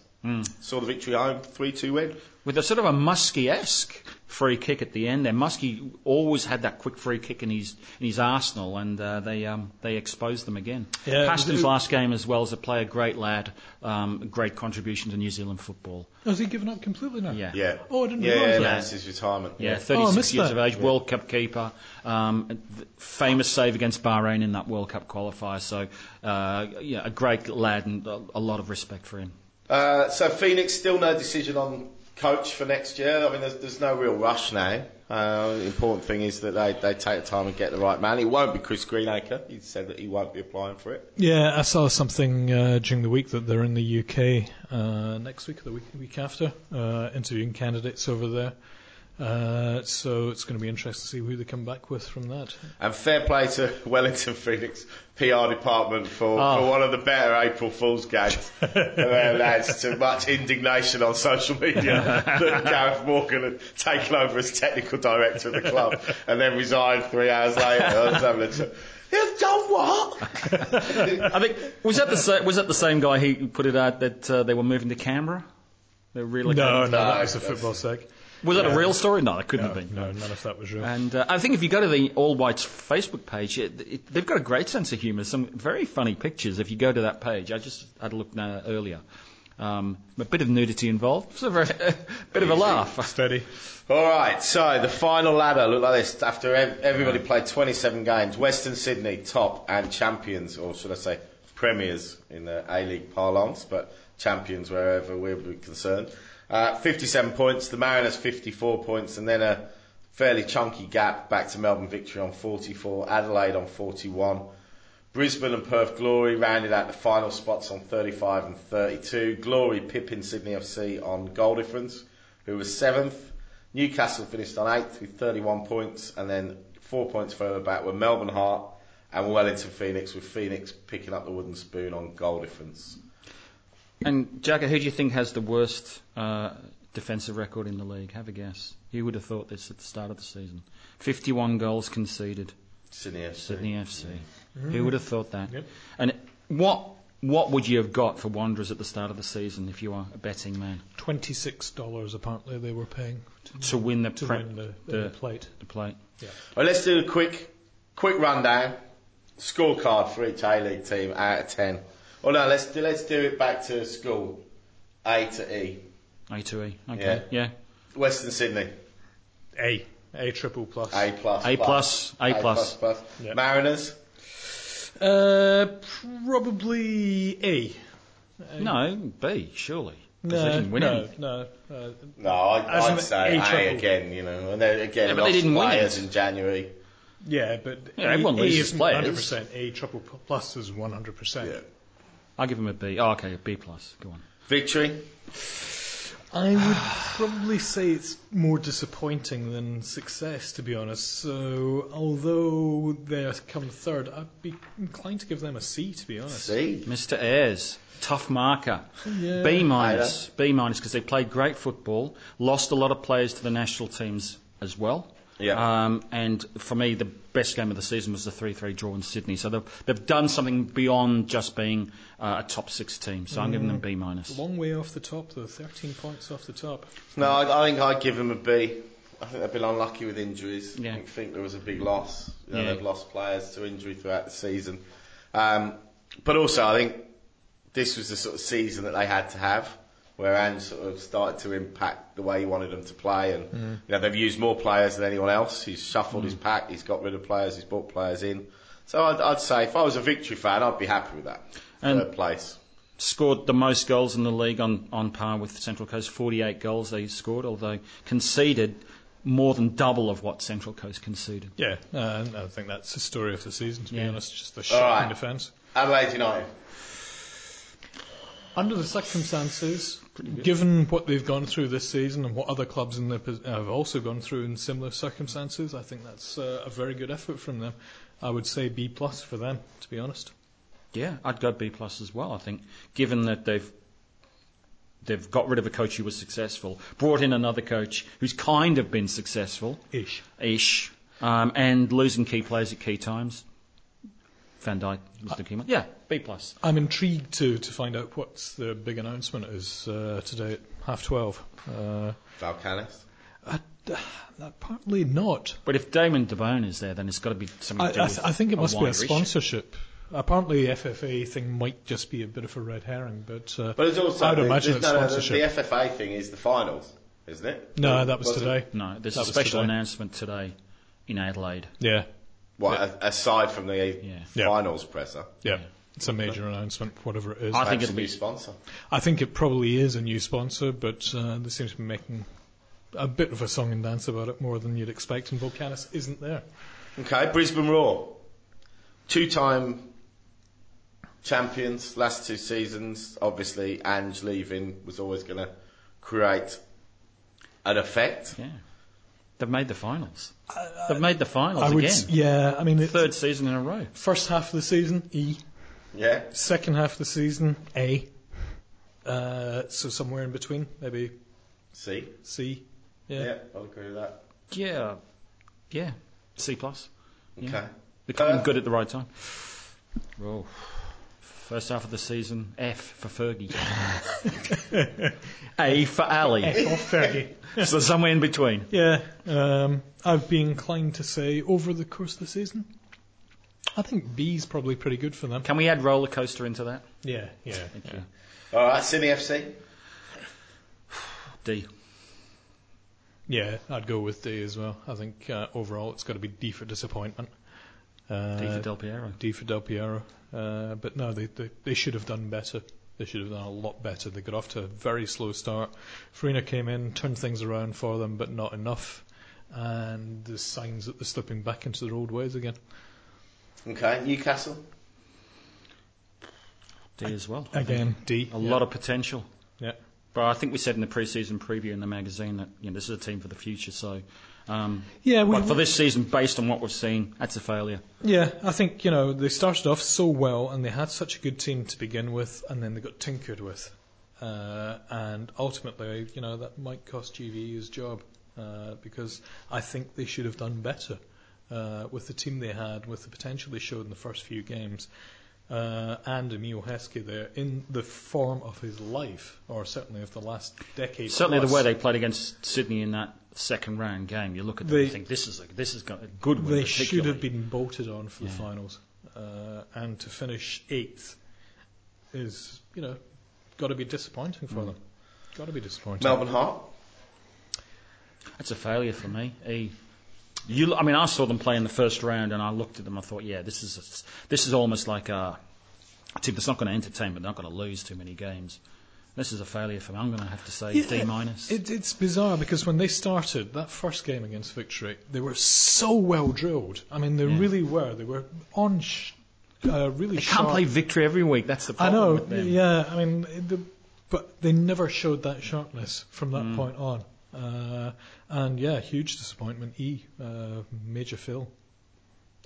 [SPEAKER 2] Saw the victory home, 3-2 win.
[SPEAKER 3] with a sort of a Muskie-esque free kick at the end. There, Muskie always had that quick free kick in his in his arsenal, and uh, they um, they exposed them again.
[SPEAKER 4] Yeah,
[SPEAKER 3] Paston's
[SPEAKER 4] it-
[SPEAKER 3] last game as well as a player, great lad, um, great contribution to New Zealand football.
[SPEAKER 4] Has he given up completely now?
[SPEAKER 3] Yeah.
[SPEAKER 2] Yeah.
[SPEAKER 4] Oh, I didn't
[SPEAKER 2] yeah,
[SPEAKER 4] realise
[SPEAKER 2] yeah,
[SPEAKER 4] that.
[SPEAKER 2] announced his retirement.
[SPEAKER 3] Yeah,
[SPEAKER 4] Oh,
[SPEAKER 3] 36
[SPEAKER 4] missed
[SPEAKER 3] years
[SPEAKER 4] that.
[SPEAKER 3] of age, World Cup keeper, um, famous save against Bahrain in that World Cup qualifier. So, uh, yeah, a great lad and a, a lot of respect for him.
[SPEAKER 2] Uh, so Phoenix still no decision on coach for next year. I mean, there's, there's no real rush now. Uh, the important thing is that they, they take the time and get the right man. It won't be Chris Greenacre. He said that he won't be applying for it.
[SPEAKER 4] Yeah, I saw something uh, during the week that they're in the UK uh, next week or the week, week after, uh, interviewing candidates over there. Uh, so it's going to be interesting to see who they come back with from that.
[SPEAKER 2] And fair play to Wellington Phoenix PR department for,
[SPEAKER 3] Oh.
[SPEAKER 2] for one of the better April Fool's games. Their lads to much indignation on social media that Gareth Morgan had taken over as technical director of the club and then resigned three hours later. I was having a ch- You've done what?
[SPEAKER 3] I think was that the sa- was that the same guy who put it out that uh, they were moving to Canberra? They were relocating.
[SPEAKER 4] No, no,
[SPEAKER 2] No,
[SPEAKER 4] that was a football sake.
[SPEAKER 3] Was that a real story? No, it couldn't
[SPEAKER 4] No,
[SPEAKER 3] have been.
[SPEAKER 4] no, none of that was real.
[SPEAKER 3] And uh, I think if you go to the All Whites Facebook page, it, it, they've got a great sense of humour. Some very funny pictures. If you go to that page, I just had a look now earlier. Um, a bit of nudity involved. It's a very, a bit of a laugh.
[SPEAKER 4] Steady.
[SPEAKER 2] All right, so the final ladder looked like this. After ev- everybody played 27 games, Western Sydney top and champions, or should I say premiers in the A League parlance, but champions wherever we're concerned. Uh, 57 points, the Mariners 54 points, and then a fairly chunky gap back to Melbourne Victory on 44, Adelaide on 41. Brisbane and Perth Glory rounded out the final spots on 35 and 32. Glory pipping Sydney FC on goal difference, who was seventh. Newcastle finished on eighth with 31 points, and then four points further back were Melbourne Heart and Wellington Phoenix, with Phoenix picking up the wooden spoon on goal difference.
[SPEAKER 3] And Jagger, who do you think has the worst uh, defensive record in the league? Have a guess. You would have thought this at the start of the season. 51 goals conceded.
[SPEAKER 2] Sydney FC.
[SPEAKER 3] Sydney FC. Who would have thought that?
[SPEAKER 4] Yep.
[SPEAKER 3] And what what would you have got for Wanderers at the start of the season if you were a betting man
[SPEAKER 4] Twenty-six dollars apparently they were paying to,
[SPEAKER 3] to win the
[SPEAKER 4] to
[SPEAKER 3] pre-
[SPEAKER 4] win the,
[SPEAKER 3] the,
[SPEAKER 4] the plate.
[SPEAKER 3] the plate?
[SPEAKER 2] All right, let's do a quick, quick rundown. Scorecard for each A League team out of 10. Oh no, let's do, let's do it back to school. A to E.
[SPEAKER 3] A to E. Okay. Yeah.
[SPEAKER 2] Western Sydney.
[SPEAKER 4] A, A triple plus.
[SPEAKER 2] A plus.
[SPEAKER 3] A plus, A plus.
[SPEAKER 2] A plus.
[SPEAKER 4] Yeah.
[SPEAKER 2] Mariners.
[SPEAKER 4] Uh, probably A.
[SPEAKER 3] No, B surely. 'Cause they
[SPEAKER 4] No,
[SPEAKER 3] didn't win
[SPEAKER 4] no,
[SPEAKER 3] any.
[SPEAKER 4] no. Uh,
[SPEAKER 2] No, I'd,
[SPEAKER 4] As
[SPEAKER 2] I'd
[SPEAKER 4] an
[SPEAKER 2] say
[SPEAKER 4] A
[SPEAKER 2] A,
[SPEAKER 4] triple.
[SPEAKER 2] again, you know, and then again,
[SPEAKER 3] Yeah, but they
[SPEAKER 2] lost
[SPEAKER 3] didn't win
[SPEAKER 2] players
[SPEAKER 3] it.
[SPEAKER 2] in January.
[SPEAKER 4] yeah, but
[SPEAKER 3] Yeah,
[SPEAKER 4] A,
[SPEAKER 3] everyone
[SPEAKER 4] A
[SPEAKER 3] loses
[SPEAKER 4] isn't
[SPEAKER 3] players.
[SPEAKER 4] 100%. A triple p- plus is 100%.
[SPEAKER 3] I'll give them a B. Oh, okay, a B plus. Go on.
[SPEAKER 2] Victory.
[SPEAKER 4] I would probably say it's more disappointing than success, to be honest. So, although they come third, I'd be inclined to give them a C, to be honest.
[SPEAKER 2] C.
[SPEAKER 3] Mr. Ayres, tough marker.
[SPEAKER 4] Yeah.
[SPEAKER 3] B minus. B minus because they played great football, lost a lot of players to the national teams as well.
[SPEAKER 2] Yeah.
[SPEAKER 3] Um, and for me, the best game of the season was the 3-3 draw in Sydney. So they've, they've done something beyond just being uh, a top six team. So I'm giving them B minus.
[SPEAKER 4] Long way off the top, though. 13 points off the top.
[SPEAKER 2] No, I, I think I'd give them a B. I think they've been unlucky with injuries.
[SPEAKER 3] Yeah.
[SPEAKER 2] I think there was a big loss. You know,
[SPEAKER 3] Yeah.
[SPEAKER 2] They've lost players to injury throughout the season. Um, but also, I think this was the sort of season that they had to have, where Ange sort of started to impact the way he wanted them to play, and you know they've used more players than anyone else. He's shuffled his pack, he's got rid of players, he's brought players in. So I'd, I'd say if I was a victory fan, I'd be happy with that.
[SPEAKER 3] And-
[SPEAKER 2] Third place.
[SPEAKER 3] Scored the most goals in the league on, on par with Central Coast. 48 goals they scored, although conceded more than double of what Central Coast conceded.
[SPEAKER 4] Yeah, uh, and I think that's the story of the season, to be honest. Just the
[SPEAKER 2] All
[SPEAKER 4] shocking
[SPEAKER 2] right.
[SPEAKER 4] defence.
[SPEAKER 2] Adelaide United.
[SPEAKER 4] Under the circumstances, given what they've gone through this season and what other clubs in the, have also gone through in similar circumstances, I think that's uh, a very good effort from them. I would say B plus for them, to be honest.
[SPEAKER 3] Yeah, I'd go B plus as well. I think, given that they've they've got rid of a coach who was successful, brought in another coach who's kind of been successful,
[SPEAKER 4] Ish.
[SPEAKER 3] ish, um, and losing key players at key times. Van Dijk was the key. Yeah, B plus.
[SPEAKER 4] I'm intrigued to, to find out what's the big announcement is uh, today at half twelve. Uh,
[SPEAKER 2] Valkanis.
[SPEAKER 4] uh, partly not.
[SPEAKER 3] But if Damien de Bohun is there, then it's got to be something
[SPEAKER 4] I,
[SPEAKER 3] to do
[SPEAKER 4] I,
[SPEAKER 3] with
[SPEAKER 4] th- I think it must be a
[SPEAKER 3] wider issue.
[SPEAKER 4] sponsorship. Apparently, the FFA thing might just be a bit of a red herring, but, uh,
[SPEAKER 2] But it's also
[SPEAKER 4] I'd
[SPEAKER 2] the,
[SPEAKER 4] imagine
[SPEAKER 2] the,
[SPEAKER 4] it's
[SPEAKER 2] no, no, the,
[SPEAKER 4] sponsorship.
[SPEAKER 2] the FFA thing is the finals, isn't it?
[SPEAKER 4] no, that was
[SPEAKER 2] Wasn't-
[SPEAKER 4] today.
[SPEAKER 3] No, there's
[SPEAKER 4] That
[SPEAKER 3] a
[SPEAKER 4] was
[SPEAKER 3] special
[SPEAKER 4] today.
[SPEAKER 3] announcement today in Adelaide.
[SPEAKER 4] Yeah,
[SPEAKER 2] What, a- aside from the
[SPEAKER 3] Yeah.
[SPEAKER 4] Yeah.
[SPEAKER 2] finals presser?
[SPEAKER 4] yeah. It's a major announcement, whatever it is.
[SPEAKER 3] I think
[SPEAKER 2] Perhaps
[SPEAKER 3] it'll
[SPEAKER 2] a new sponsor.
[SPEAKER 4] I think it probably is a new sponsor, but uh, they seem to be making a bit of a song and dance about it more than you'd expect, and Valkanis isn't there.
[SPEAKER 2] Okay, Brisbane Roar. Two time champions, last two seasons. Obviously, Ange leaving was always going to create an effect.
[SPEAKER 3] yeah. They've made the finals. They've made the finals
[SPEAKER 4] I would,
[SPEAKER 3] again.
[SPEAKER 4] yeah, I mean, it,
[SPEAKER 3] Third season in a row.
[SPEAKER 4] first half of the season, E.
[SPEAKER 2] Yeah?
[SPEAKER 4] Second half of the season, A. Uh, so somewhere in between, maybe
[SPEAKER 2] C.
[SPEAKER 4] C.
[SPEAKER 2] Yeah,
[SPEAKER 4] Yeah.
[SPEAKER 2] I'll agree with that.
[SPEAKER 3] Yeah, yeah. C plus. Yeah.
[SPEAKER 2] Okay.
[SPEAKER 3] They're coming
[SPEAKER 2] Uh,
[SPEAKER 3] good at the right time. Oh. First half of the season, F for Fergie. A for Ali.
[SPEAKER 4] F off Fergie.
[SPEAKER 3] so somewhere in between.
[SPEAKER 4] Yeah, um, I'd be inclined to say over the course of the season. I think B's probably pretty good for them.
[SPEAKER 3] Can we add roller coaster into that?
[SPEAKER 4] Yeah, yeah.
[SPEAKER 3] Thank you.
[SPEAKER 2] All right, Sydney FC.
[SPEAKER 3] D.
[SPEAKER 4] Yeah, I'd go with D as well. I think uh, overall it's got to be D for disappointment. Uh,
[SPEAKER 3] D for Del Piero.
[SPEAKER 4] D for Del Piero. Uh, but no, they, they they should have done better. They should have done a lot better. They got off to a very slow start. Farina came in, turned things around for them, but not enough. And there's signs that they're slipping back into their old ways again.
[SPEAKER 2] Okay, Newcastle.
[SPEAKER 3] D as well.
[SPEAKER 4] Again, D.
[SPEAKER 3] A
[SPEAKER 4] yeah.
[SPEAKER 3] lot of potential.
[SPEAKER 4] Yeah.
[SPEAKER 3] But I think we said in the pre-season preview in the magazine that you know, this is a team for the future. So, um,
[SPEAKER 4] Yeah, we,
[SPEAKER 3] but for this season, based on what we've seen, that's a failure.
[SPEAKER 4] Yeah, I think you know they started off so well, and they had such a good team to begin with, and then they got tinkered with, uh, and ultimately, you know, that might cost GV his job uh, because I think they should have done better uh, with the team they had, with the potential they showed in the first few games. Uh, and Emile Heskey there in the form of his life, or certainly of the last decade.
[SPEAKER 3] Certainly, the way they played against Sydney in that second round game, you look at them
[SPEAKER 4] They-
[SPEAKER 3] and think this is a, this is a good win.
[SPEAKER 4] They should have been bolted on for the finals, uh, and to finish eighth is, you know, got to be disappointing
[SPEAKER 3] Mm.
[SPEAKER 4] for them. Got to be disappointing.
[SPEAKER 2] Melbourne Heart.
[SPEAKER 3] That's a failure for me. E. You, I mean, I saw them play in the first round, and I looked at them. I thought, yeah, this is a, this is almost like a, a team that's not going to entertain, but they're not going to lose too many games. This is a failure for me. I'm going to have to say
[SPEAKER 4] Yeah,
[SPEAKER 3] D minus.
[SPEAKER 4] It, it's bizarre because when they started that first game against Victory, they were so well drilled. I mean, they
[SPEAKER 3] Yeah.
[SPEAKER 4] really were. They were on, sh- uh, really
[SPEAKER 3] They
[SPEAKER 4] sharp.
[SPEAKER 3] can't play victory every week. That's the
[SPEAKER 4] I know,
[SPEAKER 3] with them.
[SPEAKER 4] yeah. I mean, the, but they never showed that sharpness from that
[SPEAKER 3] Mm.
[SPEAKER 4] point on. Uh, and yeah, huge disappointment. E, uh, major fill.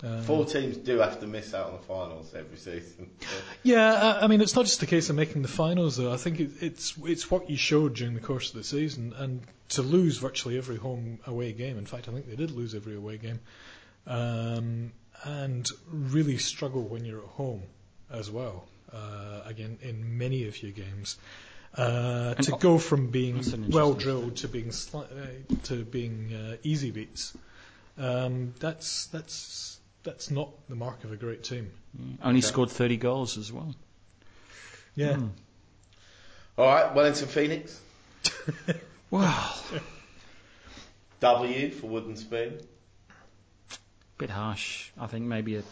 [SPEAKER 4] Uh,
[SPEAKER 2] Four teams do have to miss out on the finals every season.
[SPEAKER 4] Yeah, I- I mean, it's not just a case of making the finals, though. I think it, it's it's what you showed during the course of the season, and to lose virtually every home away game. In fact, I think they did lose every away game, um, and really struggle when you're at home as well. Uh, again, in many of your games, uh, to
[SPEAKER 3] o-
[SPEAKER 4] go from being
[SPEAKER 3] That's an interesting-
[SPEAKER 4] well drilled to being sli- uh, to being uh, easy beats, um, that's that's that's not the mark of a great team.
[SPEAKER 3] Only
[SPEAKER 2] Okay.
[SPEAKER 3] scored 30 goals as well.
[SPEAKER 4] Yeah.
[SPEAKER 3] Mm.
[SPEAKER 2] All right, Wellington Phoenix.
[SPEAKER 3] Wow.
[SPEAKER 2] W for Wooden Spoon.
[SPEAKER 3] Bit harsh. I think maybe a.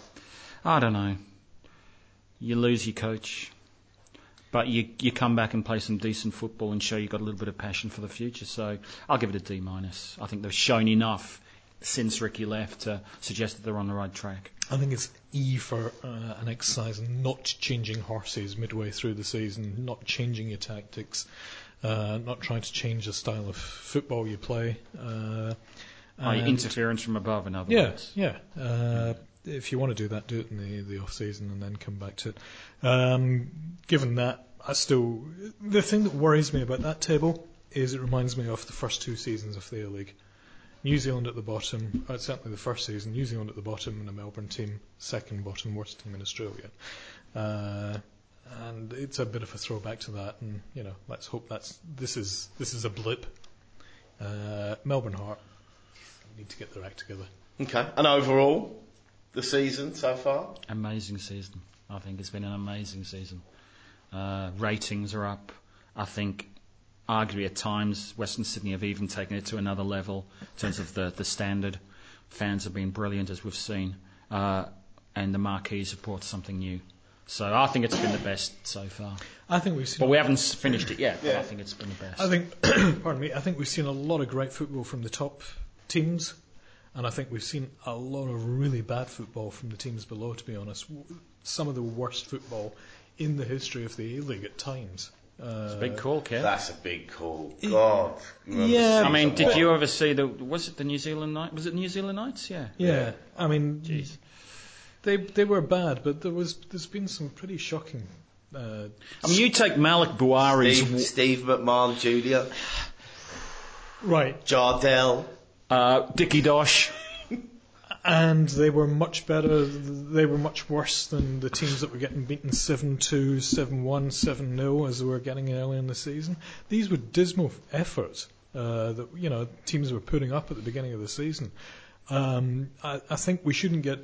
[SPEAKER 3] I don't know. You lose your coach, but you you come back and play some decent football and show you've got a little bit of passion for the future. So I'll give it a D minus. I think they've shown enough since Ricky left to suggest that they're on the right track.
[SPEAKER 4] I think it's E for uh, an exercise in not changing horses midway through the season, not changing your tactics, uh, not trying to change the style of football you play. Uh,
[SPEAKER 3] interference from above, in other
[SPEAKER 4] yeah,
[SPEAKER 3] words.
[SPEAKER 4] yeah. Uh, if you want to do that, do it in the, the off season and then come back to it. Um, given that, I still the thing that worries me about that table is it reminds me of the first two seasons of the A League. New Zealand at the bottom, uh, certainly the first season, New Zealand at the bottom and a Melbourne team second bottom, worst team in Australia. Uh, and it's a bit of a throwback to that, and you know, let's hope that's this is this is a blip. Uh, Melbourne Heart need to get their act together.
[SPEAKER 2] Okay. And overall, the season so far?
[SPEAKER 3] Amazing season. I think it's been an amazing season. Uh, ratings are up. I think, arguably at times, Western Sydney have even taken it to another level in terms of the, the standard. Fans have been brilliant, as we've seen. Uh, and the marquees have brought something new. So I think it's been the best so far.
[SPEAKER 4] I think we've seen.
[SPEAKER 3] But we haven't s- finished it yet, but
[SPEAKER 2] Yeah.
[SPEAKER 3] I think it's been the best.
[SPEAKER 4] I think, pardon me, I think we've seen a lot of great football from the top teams, and I think we've seen a lot of really bad football from the teams below. To be honest, some of the worst football in the history of the A League at times. Uh,
[SPEAKER 3] It's a big call, Kev.
[SPEAKER 2] That's a big call. God.
[SPEAKER 4] Yeah,
[SPEAKER 3] I mean, did you ever see the? Was it the New Zealand Knight? Was it New Zealand Knights? Yeah.
[SPEAKER 4] yeah, I mean,
[SPEAKER 3] Jeez.
[SPEAKER 4] they they were bad, but there was there's been some pretty shocking. Uh,
[SPEAKER 3] I mean, you take Malik Buari's
[SPEAKER 2] Steve, Steve McMahon Jr.,
[SPEAKER 4] right,
[SPEAKER 2] Jardel.
[SPEAKER 3] uh, Dickie Dosh.
[SPEAKER 4] And they were much better. They were much worse than the teams that were getting beaten 7-2, 7-1, 7-0 as they were getting early in the season. These were dismal efforts uh, that you know teams were putting up at the beginning of the season. Um, I, I think we shouldn't get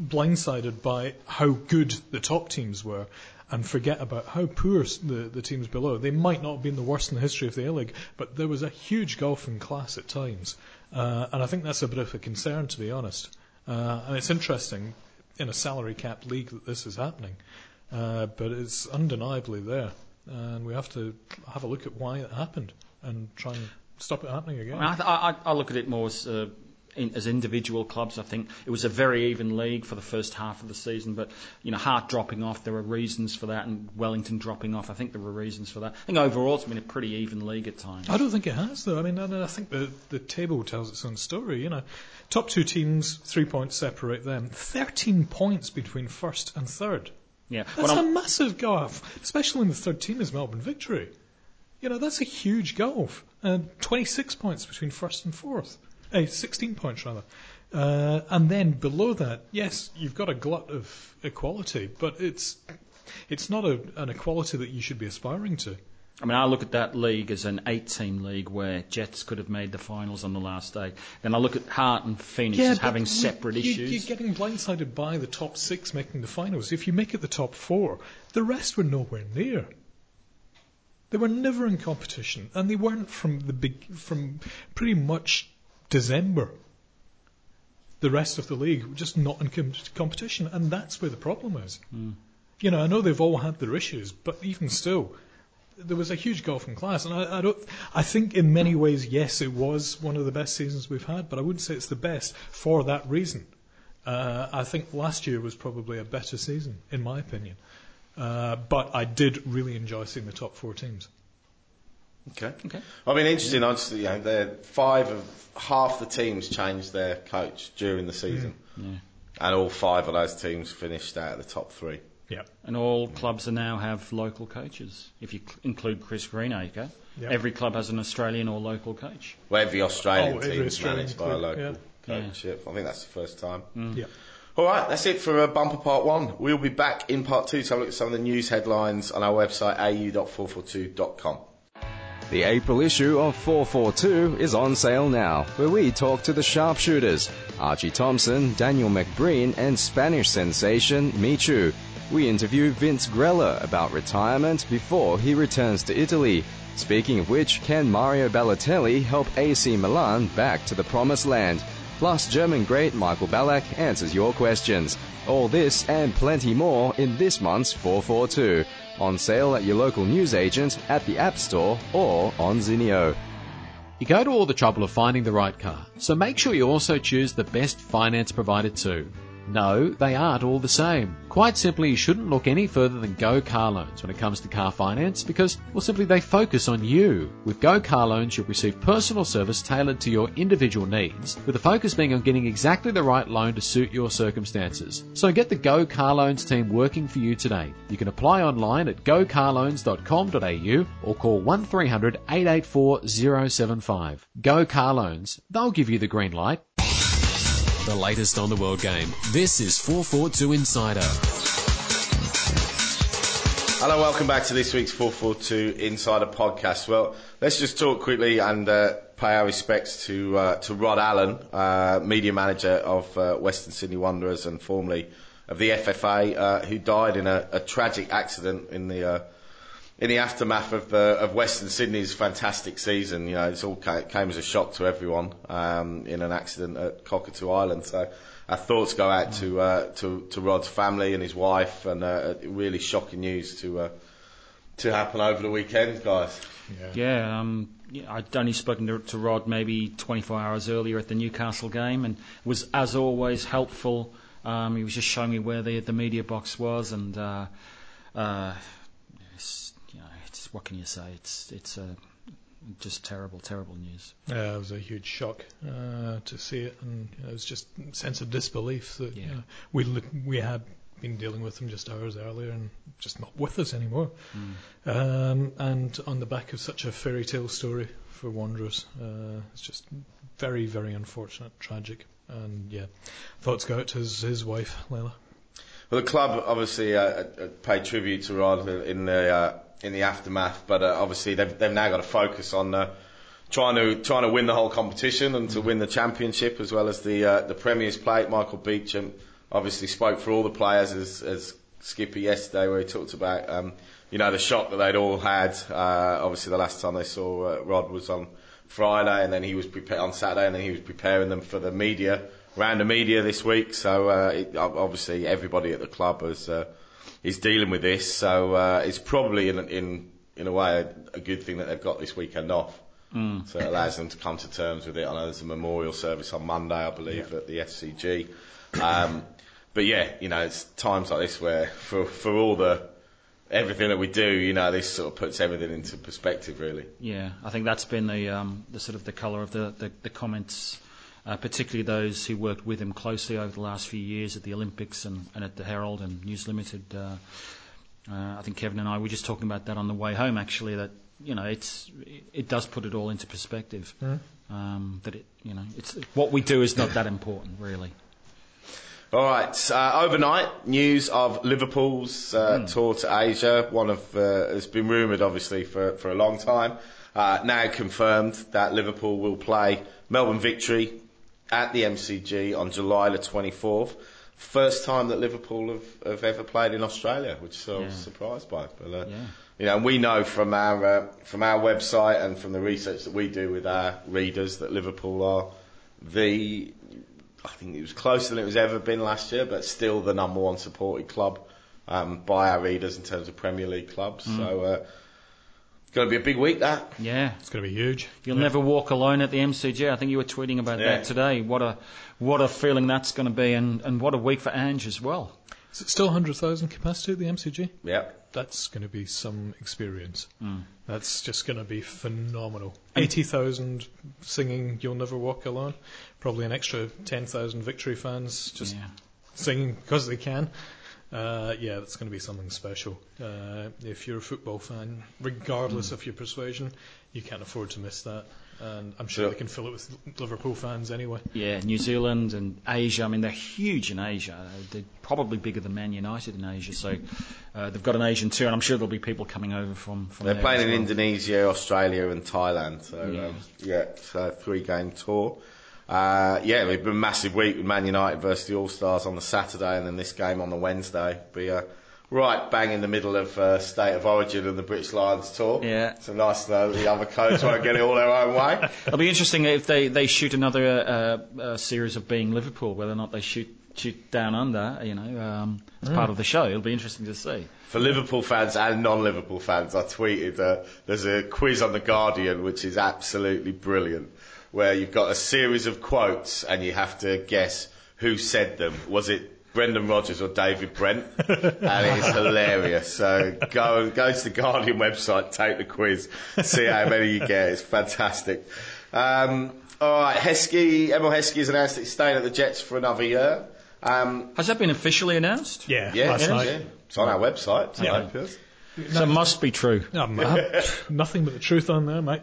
[SPEAKER 4] blindsided by how good the top teams were and forget about how poor the, the teams below. They might not have been the worst in the history of the A League, but there was a huge gulf in class at times. Uh, and I think that's a bit of a concern, to be honest. Uh, and it's interesting in a salary cap league that this is happening. Uh, but it's undeniably there. And we have to have a look at why it happened and try and stop it happening again.
[SPEAKER 3] I, mean, I, I, I look at it more as, in, as individual clubs. I think it was a very even league for the first half of the season, but you know, Heart dropping off, there were reasons for that, and Wellington dropping off. I think there were reasons for that. I think overall it's been a pretty even league at times.
[SPEAKER 4] I don't think it has, though. I mean, I, I think the, the table tells its own story. You know, top two teams, three points separate them. Thirteen points between first and third.
[SPEAKER 3] Yeah,
[SPEAKER 4] That's a massive gulf, especially when the third team is Melbourne Victory. You know, that's a huge gulf. Uh, 26 points between first and fourth. Eh, 16 points, rather. Uh, and then below that, yes, you've got a glut of equality, but it's it's not a, an equality that you should be aspiring to.
[SPEAKER 3] I mean, I look at that league as an eight-team league where Jets could have made the finals on the last day. Then I look at Heart and Phoenix as having separate
[SPEAKER 4] you,
[SPEAKER 3] issues.
[SPEAKER 4] You're getting blindsided by the top six making the finals. If you make it the top four, the rest were nowhere near. They were never in competition, and they weren't from the big, from pretty much December. The rest of the league were just not in com- competition, and that's where the problem is. You know, I know they've all had their issues, but even still, there was a huge gulf in class, and I, I don't. I think in many ways, yes, it was one of the best seasons we've had, but I wouldn't say it's the best for that reason. Uh, I think last year was probably a better season, in my opinion. Uh, but I did really enjoy seeing the top four teams.
[SPEAKER 2] Okay.
[SPEAKER 3] Okay.
[SPEAKER 2] I mean, interesting. Obviously, you know, they're five of half the teams changed their coach during the season,
[SPEAKER 3] Yeah.
[SPEAKER 2] and all five of those teams finished out of the top three.
[SPEAKER 4] Yeah.
[SPEAKER 3] And all clubs are now have local coaches. If you cl- include Chris Greenacre,
[SPEAKER 4] Yeah.
[SPEAKER 3] every club has an Australian or local coach.
[SPEAKER 2] Well, every Australian
[SPEAKER 4] Oh, every
[SPEAKER 2] team is
[SPEAKER 4] Australian
[SPEAKER 2] managed by a local
[SPEAKER 4] yeah.
[SPEAKER 2] coach. Yeah. I think that's the first time.
[SPEAKER 4] Yeah.
[SPEAKER 2] All right, that's it for uh, Bumper Part 1. We'll be back in Part 2 to have a look at some of the news headlines on our website, au.442.com.
[SPEAKER 5] The April issue of 442 is on sale now, where we talk to the sharpshooters Archie Thompson, Daniel McBreen, and Spanish sensation Michu. We interview Vince Grella about retirement before he returns to Italy. Speaking of which, can Mario Balotelli help AC Milan back to the promised land? Plus, German great Michael Ballack answers your questions. All this and plenty more in this month's 442. On sale at your local newsagent, at the App Store, or on Zinio.
[SPEAKER 1] You go to all the trouble of finding the right car, so make sure you also choose the best finance provider too. No, they aren't all the same. Quite simply, you shouldn't look any further than Go Car Loans when it comes to car finance because, well, simply they focus on you. With Go Car Loans, you'll receive personal service tailored to your individual needs, with the focus being on getting exactly the right loan to suit your circumstances. So get the Go Car Loans team working for you today. You can apply online at gocarloans.com.au or call 1300 884 075. Go Car Loans. They'll give you the green light.
[SPEAKER 6] The latest on the world game. This is 442 Insider.
[SPEAKER 2] Hello, welcome back to this week's 442 Insider podcast. Well, let's just talk quickly and uh, pay our respects to uh, to Rod Allen, uh, media manager of uh, Western Sydney Wanderers and formerly of the FFA, uh, who died in a, a tragic accident in the uh, in the aftermath of the, of Western Sydney's fantastic season. You know, it's all came, came as a shock to everyone um, in an accident at Cockatoo Island. So our thoughts go out to uh, to, to Rod's family and his wife, and uh, really shocking news to uh, to happen over the weekend, guys.
[SPEAKER 3] Yeah, um, yeah, I'd only spoken to, to Rod maybe 24 hours earlier at the Newcastle game, and was as always helpful. Um, he was just showing me where the the media box was, and uh, uh, it's, you know, it's, what can you say? It's it's uh, just terrible, terrible news.
[SPEAKER 4] Yeah, it was a huge shock uh, to see it, and you know, it was just a sense of disbelief that
[SPEAKER 3] Yeah.
[SPEAKER 4] you know, we li- we had been dealing with them just hours earlier, and just not with us anymore. Um, and on the back of such a fairy tale story for Wanderers, uh, it's just very, very unfortunate, tragic, and yeah, thoughts go out to his, his wife, Layla.
[SPEAKER 2] Well, the club obviously uh, uh, paid tribute to Rod in the uh, in the aftermath, but uh, obviously they've they've now got to focus on uh, trying to trying to win the whole competition and to win the championship as well as the uh, the Premier's plate. Michael Beauchamp obviously spoke for all the players as as skipper yesterday, where he talked about um, you know the shock that they'd all had. Uh, obviously, the last time they saw uh, Rod was on Friday, and then he was prepa- on Saturday, and then he was preparing them for the media round the media this week. So uh, it, obviously, everybody at the club is uh, is dealing with this. So uh, it's probably in in in a way a, a good thing that they've got this weekend off. So it allows them to come to terms with it. I know there's a memorial service on Monday, I believe, at the FCG. Um, but yeah, you know, it's times like this where for for all the everything that we do, you know, this sort of puts everything into perspective, really.
[SPEAKER 3] Yeah, I think that's been the um, the sort of the colour of the the, the comments, uh, particularly those who worked with him closely over the last few years at the Olympics and, and at the Herald and News Limited. Uh, uh, I think Kevin and I were just talking about that on the way home. Actually, that you know, it's it does put it all into perspective. Um, that it, you know, it's what we do is not that important, really.
[SPEAKER 2] All right. Uh, overnight news of Liverpool's uh, tour to Asia. One of uh, has been rumoured, obviously, for for a long time. Uh, now confirmed that Liverpool will play Melbourne Victory at the MCG on July the 24th. First time that Liverpool have, have ever played in Australia, which I was
[SPEAKER 3] Yeah.
[SPEAKER 2] surprised by. But, uh,
[SPEAKER 3] Yeah.
[SPEAKER 2] you know, and we know from our uh, from our website and from the research that we do with our readers that Liverpool are the I think it was closer than it was ever been last year, but still the number one supported club um, by our readers in terms of Premier League clubs. So uh, it's going to be a big week. That
[SPEAKER 3] Yeah,
[SPEAKER 4] It's going to be huge.
[SPEAKER 3] You'll never walk alone at the MCG. I think you were tweeting about
[SPEAKER 2] Yeah.
[SPEAKER 3] that today. What a what a feeling that's going to be, and, and what a week for Ange as well.
[SPEAKER 4] Is it still 100,000 capacity at the MCG?
[SPEAKER 2] yeah.
[SPEAKER 4] That's going to be some experience.
[SPEAKER 3] Mm.
[SPEAKER 4] That's just going to be phenomenal. 80,000 singing You'll Never Walk Alone. Probably an extra 10,000 Victory fans just
[SPEAKER 3] Yeah.
[SPEAKER 4] singing because they can. Uh, yeah, that's going to be something special. Uh, if you're a football fan, regardless
[SPEAKER 3] Mm.
[SPEAKER 4] of your persuasion, you can't afford to miss that. And I'm sure
[SPEAKER 2] Sure.
[SPEAKER 4] they can fill it with Liverpool fans anyway.
[SPEAKER 3] Yeah, New Zealand and Asia. I mean, they're huge in Asia. They're probably bigger than Man United in Asia. So uh, they've got an Asian tour, and I'm sure there'll be people coming over from. from
[SPEAKER 2] They're playing
[SPEAKER 3] as
[SPEAKER 2] in
[SPEAKER 3] well.
[SPEAKER 2] Indonesia, Australia, and Thailand. So
[SPEAKER 3] Yeah.
[SPEAKER 2] um, yeah, so three game tour. Uh, yeah, it'll be a massive week with Man United versus the All Stars on the Saturday, and then this game on the Wednesday. Be uh, right bang in the middle of uh, State of Origin and the British Lions tour.
[SPEAKER 3] Yeah.
[SPEAKER 2] So nice to know that the other codes won't get it all their own way.
[SPEAKER 3] It'll be interesting if they, they shoot another uh, uh, series of being Liverpool, whether or not they shoot shoot down under, you know, um, as part of the show. It'll be interesting to see.
[SPEAKER 2] For Liverpool fans and non-Liverpool fans, I tweeted uh, there's a quiz on the Guardian which is absolutely brilliant, where you've got a series of quotes and you have to guess who said them. Was it Brendan Rodgers or David Brent, and it's hilarious. So go go to the Guardian website, take the quiz, see how many you get. It's fantastic. Um, all right, Heskey, Emile Heskey has announced that he's staying at the Jets for another year. Um,
[SPEAKER 3] Has that been officially announced?
[SPEAKER 4] Yeah,
[SPEAKER 2] yeah,
[SPEAKER 4] last
[SPEAKER 2] yeah,
[SPEAKER 4] night.
[SPEAKER 2] yeah. it's on our website. So
[SPEAKER 4] Yeah.
[SPEAKER 3] So it must be true.
[SPEAKER 4] Uh, nothing but the truth on there, mate.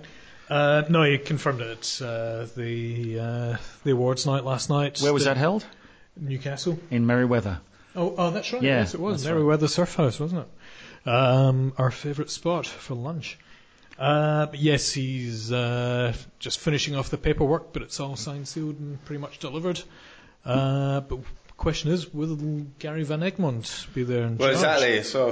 [SPEAKER 4] Uh, no, he confirmed it at uh, the uh, the awards night last night.
[SPEAKER 3] Where was
[SPEAKER 4] The-
[SPEAKER 3] that held?
[SPEAKER 4] Newcastle.
[SPEAKER 3] In Merewether.
[SPEAKER 4] Oh, oh, that's right.
[SPEAKER 3] Yeah,
[SPEAKER 4] yes, it was
[SPEAKER 3] that's right.
[SPEAKER 4] Merewether Surf House, wasn't it? Um, our favourite spot for lunch. Uh, but yes, he's uh, just finishing off the paperwork, but it's all signed, sealed, and pretty much delivered. Uh, but the question is, will Gary Van Egmond be there in
[SPEAKER 2] Well,
[SPEAKER 4] charge?
[SPEAKER 2] exactly. So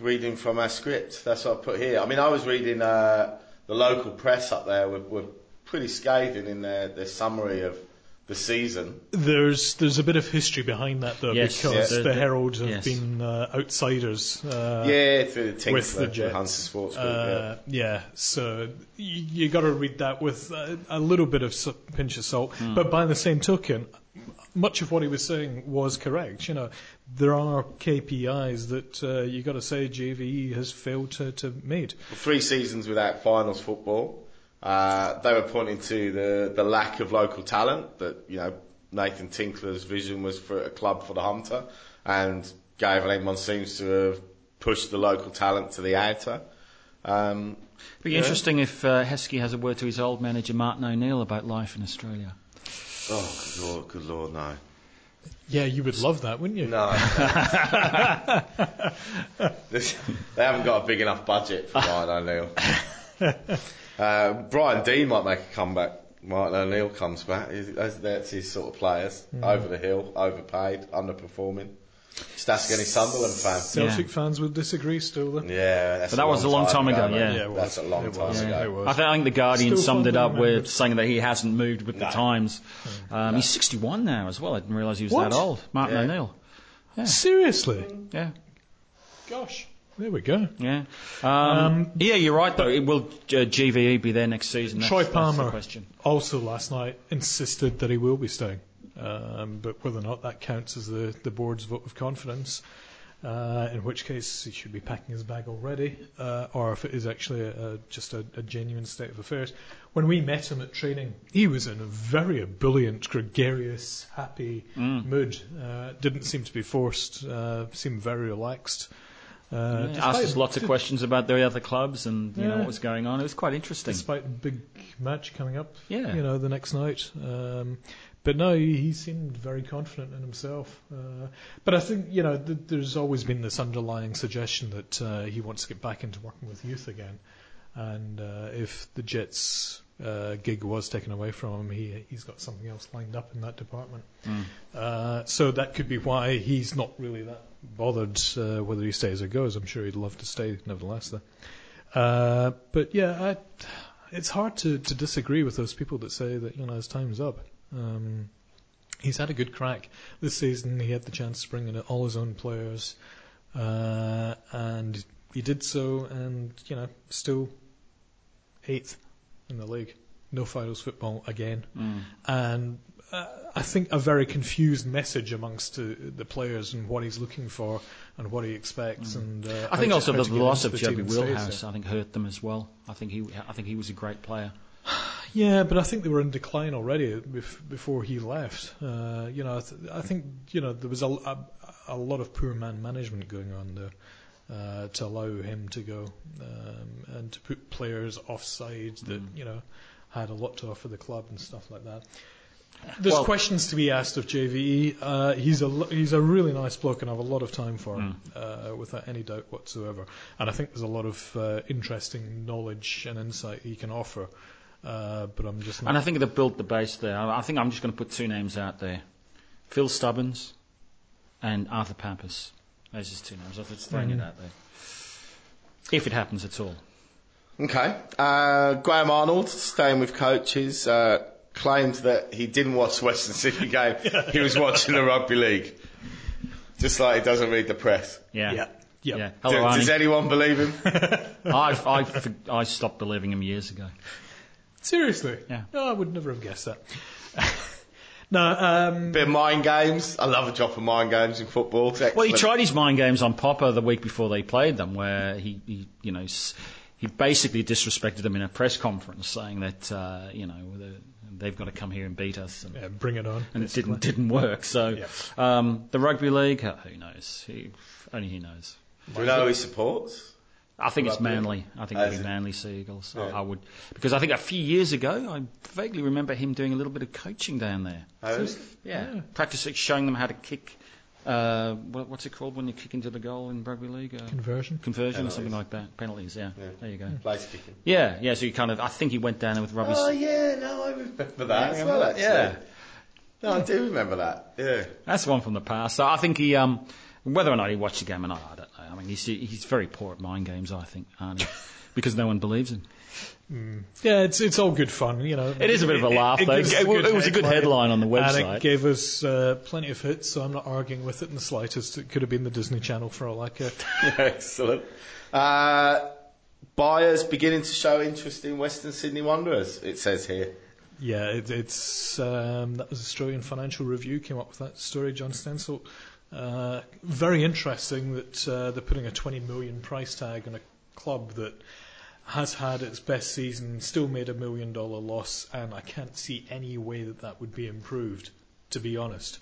[SPEAKER 2] I'm reading from our script. That's what I put here. I mean, I was reading uh, the local press up there were, were pretty scathing in their, their summary of the season.
[SPEAKER 4] There's there's a bit of history behind that though,
[SPEAKER 3] Yes,
[SPEAKER 4] because
[SPEAKER 3] yeah.
[SPEAKER 4] the
[SPEAKER 3] The-
[SPEAKER 4] Herald have
[SPEAKER 3] yes.
[SPEAKER 4] been uh, outsiders. Uh,
[SPEAKER 2] yeah, through the Tinkler,
[SPEAKER 4] with the Jets.
[SPEAKER 2] Hunter Sports Group.
[SPEAKER 4] Uh, yeah, so you, you got to read that with a, a little bit of s- pinch of salt.
[SPEAKER 2] Hmm.
[SPEAKER 4] But by the same token, much of what he was saying was correct. You know, there are KPIs that uh, you got to say JVE has failed to, to meet.
[SPEAKER 2] yeah. Three seasons without finals football. Uh, they were pointing to the, the lack of local talent that, you know, Nathan Tinkler's vision was for a club for the Hunter and Gary Van Egmond seems to have pushed the local talent to the outer. Um, It'd
[SPEAKER 3] Be
[SPEAKER 2] Yeah.
[SPEAKER 3] interesting if uh, Heskey has a word to his old manager Martin O'Neill about life in Australia.
[SPEAKER 2] Oh, good lord, good lord, no.
[SPEAKER 4] Yeah, you would love that, wouldn't you?
[SPEAKER 2] No. This- they haven't got a big enough budget for Martin O'Neill. Uh, Brian Dean might make a comeback. Martin O'Neill comes back. He's- That's, that's his sort of players. Over the hill, overpaid, underperforming. Just ask any Sunderland fan.
[SPEAKER 4] Celtic
[SPEAKER 3] Yeah.
[SPEAKER 4] fans would disagree still. Though.
[SPEAKER 2] Yeah, that's
[SPEAKER 3] But that was a long time ago,
[SPEAKER 2] mate.
[SPEAKER 3] yeah.
[SPEAKER 4] Yeah,
[SPEAKER 2] that's a long
[SPEAKER 4] It
[SPEAKER 2] time
[SPEAKER 4] was.
[SPEAKER 2] ago.
[SPEAKER 4] Yeah.
[SPEAKER 3] I think, I think the Guardian
[SPEAKER 4] Still
[SPEAKER 3] summed it
[SPEAKER 4] fondly
[SPEAKER 3] up with
[SPEAKER 4] remembered.
[SPEAKER 3] saying that he hasn't moved with the times. Um, he's 61 now as well. I didn't realise he was
[SPEAKER 4] What?
[SPEAKER 3] that old. Martin
[SPEAKER 2] Yeah.
[SPEAKER 3] O'Neill.
[SPEAKER 4] Seriously?
[SPEAKER 3] Yeah,
[SPEAKER 4] Gosh, there we go.
[SPEAKER 3] yeah. Um, yeah, you're right though. It will uh, GVE be there next season? That's,
[SPEAKER 4] Troy
[SPEAKER 3] that's
[SPEAKER 4] Palmer
[SPEAKER 3] the question.
[SPEAKER 4] also last night insisted that he will be staying, um, but whether or not that counts as the, the board's vote of confidence, uh, in which case he should be packing his bag already, uh, or if it is actually a, a, just a, a genuine state of affairs. When we met him at training, he was in a very ebullient, gregarious, happy mood. Uh, didn't seem to be forced. Uh, seemed very relaxed. Uh,
[SPEAKER 3] Yeah, asked us lots of questions about the other clubs and you know what was going on. It was quite interesting.
[SPEAKER 4] despite the big match coming up.
[SPEAKER 3] Yeah.
[SPEAKER 4] You know, the next night. Um, but no, he, he seemed very confident in himself. Uh, but I think you know, th- there's always been this underlying suggestion that uh, he wants to get back into working with youth again. And uh, if the Jets uh, gig was taken away from him, he he's got something else lined up in that department. Uh, so that could be why he's not really that bothered uh, whether he stays or goes. I'm sure he'd love to stay, nevertheless. Though. Uh, but yeah, I, it's hard to, to disagree with those people that say that you know his time's up. Um, he's had a good crack this season. He had the chance to bring in all his own players, uh, and he did so, and you know still eighth in the league. No finals football again, and uh, I think a very confused message amongst uh, the players and what he's looking for and what he expects. And uh,
[SPEAKER 3] I think also the loss of
[SPEAKER 4] the team
[SPEAKER 3] Joby
[SPEAKER 4] and stay
[SPEAKER 3] Wheelhouse,
[SPEAKER 4] there.
[SPEAKER 3] I think, hurt them as well. I think he, I think he was a great player.
[SPEAKER 4] Yeah, but I think they were in decline already before he left. Uh, you know, I, th- I think you know there was a, a, a lot of poor man management going on there uh, to allow him to go um, and to put players offside that you know had a lot to offer the club and stuff like that. There's
[SPEAKER 3] Well-
[SPEAKER 4] questions to be asked of JVE. Uh, he's a he's a really nice bloke, and I have a lot of time for him, uh, without any doubt whatsoever. And I think there's a lot of uh, interesting knowledge and insight he can offer. Uh, but I'm just not
[SPEAKER 3] And I think they've built the base there. I I think I'm just going to put two names out there: Phil Stubbins and Arthur Papas. Those his two names. I'm just throwing it out there. If it happens at all.
[SPEAKER 2] Okay. Uh, Graham Arnold, staying with coaches, uh, claimed that he didn't watch the Western Sydney game. He was watching the rugby league. Just like he doesn't read the press.
[SPEAKER 3] Yeah.
[SPEAKER 4] Yeah. Yeah.
[SPEAKER 3] Yeah.
[SPEAKER 2] Do-
[SPEAKER 3] Hello,
[SPEAKER 2] does anyone believe him?
[SPEAKER 3] I, I, I stopped believing him years ago.
[SPEAKER 4] Seriously?
[SPEAKER 3] Yeah.
[SPEAKER 4] No, I would never have guessed that. No, um,
[SPEAKER 2] Bit of mind games. I love a drop of mind games in football.
[SPEAKER 3] Well, he tried his mind games on Popa the week before they played them, where he, he you know, he basically disrespected them in a press conference, saying that, uh, you know, the, they've got to come here and beat us. And,
[SPEAKER 4] yeah, bring it on.
[SPEAKER 3] and it didn't didn't work. So
[SPEAKER 4] Yeah.
[SPEAKER 3] um, the rugby league, uh, who knows? He, only he knows.
[SPEAKER 2] Do you know who he supports?
[SPEAKER 3] I think it's Manly. I think
[SPEAKER 2] As
[SPEAKER 3] it'll be Manly Sea Eagles. I-
[SPEAKER 2] Yeah.
[SPEAKER 3] I would because I think a few years ago I vaguely remember him doing a little bit of coaching down there.
[SPEAKER 2] Oh,
[SPEAKER 3] Yeah, practicing, showing them how to kick. Uh, what, what's it called when you kick into the goal in rugby league? Uh,
[SPEAKER 4] Conversion.
[SPEAKER 3] conversion or something like that. Penalties. Yeah.
[SPEAKER 2] Yeah.
[SPEAKER 3] There you go.
[SPEAKER 2] Place kicking.
[SPEAKER 3] Yeah, yeah. So you kind of, I think he went down there with Robbie.
[SPEAKER 2] Oh yeah, no, I remember that as well. Actually.
[SPEAKER 3] Yeah.
[SPEAKER 2] No, I do remember that. Yeah.
[SPEAKER 3] That's one from the past. So I think he, um, whether or not he watched the game or not, I don't he's he's very poor at mind games, I think, aren't he? because no one believes him.
[SPEAKER 4] Yeah, it's it's all good fun, you know.
[SPEAKER 3] It is a bit of a laugh, though.
[SPEAKER 4] gives us
[SPEAKER 3] It- it was a good headline on the website.
[SPEAKER 4] And it gave us uh, plenty of hits, so I'm not arguing with it in the slightest. It could have been the Disney Channel for all I care.
[SPEAKER 2] Excellent. Uh, buyers beginning to show interest in Western Sydney Wanderers. It says here.
[SPEAKER 4] Yeah, it, it's um, that was Australian Financial Review came up with that story. John Stensholt. Uh, very interesting that uh, they're putting a 20 million price tag on a club that has had its best season, still made a million dollar loss, and I can't see any way that that would be improved. To be honest,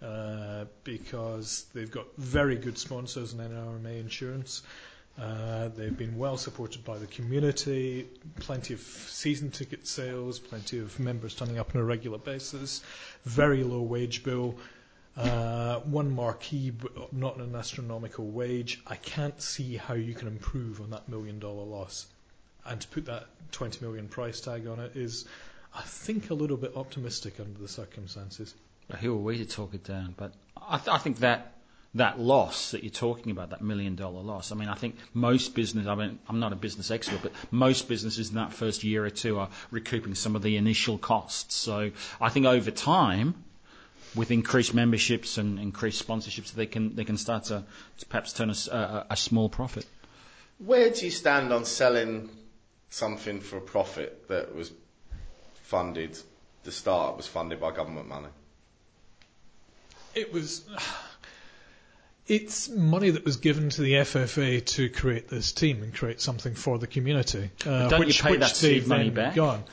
[SPEAKER 4] uh, because they've got very good sponsors in NRMA Insurance. Uh, they've been well supported by the community, plenty of season ticket sales, plenty of members turning up on a regular basis, very low wage bill, Uh, one marquee, but not an astronomical wage. I can't see how you can improve on that million dollar loss. And to put that 20 million price tag on it is, I think, a little bit optimistic under the circumstances.
[SPEAKER 3] Who are we to talk it down? But I, th- I think that that loss that you're talking about, that million dollar loss. I mean, I think most business. I mean, I'm not a business expert, but most businesses in that first year or two are recouping some of the initial costs. So I think over time. With increased memberships and increased sponsorships, they can they can start to, to perhaps turn a small profit.
[SPEAKER 2] Where do you stand on selling something for a profit that was funded? The start was funded by government money.
[SPEAKER 4] It was. It's money that was given to the FFA to create this team and create something for the community. Uh,
[SPEAKER 3] don't you
[SPEAKER 4] which,
[SPEAKER 3] pay
[SPEAKER 4] which
[SPEAKER 3] that seed
[SPEAKER 4] they've
[SPEAKER 3] money
[SPEAKER 4] then
[SPEAKER 3] back?
[SPEAKER 4] Gone.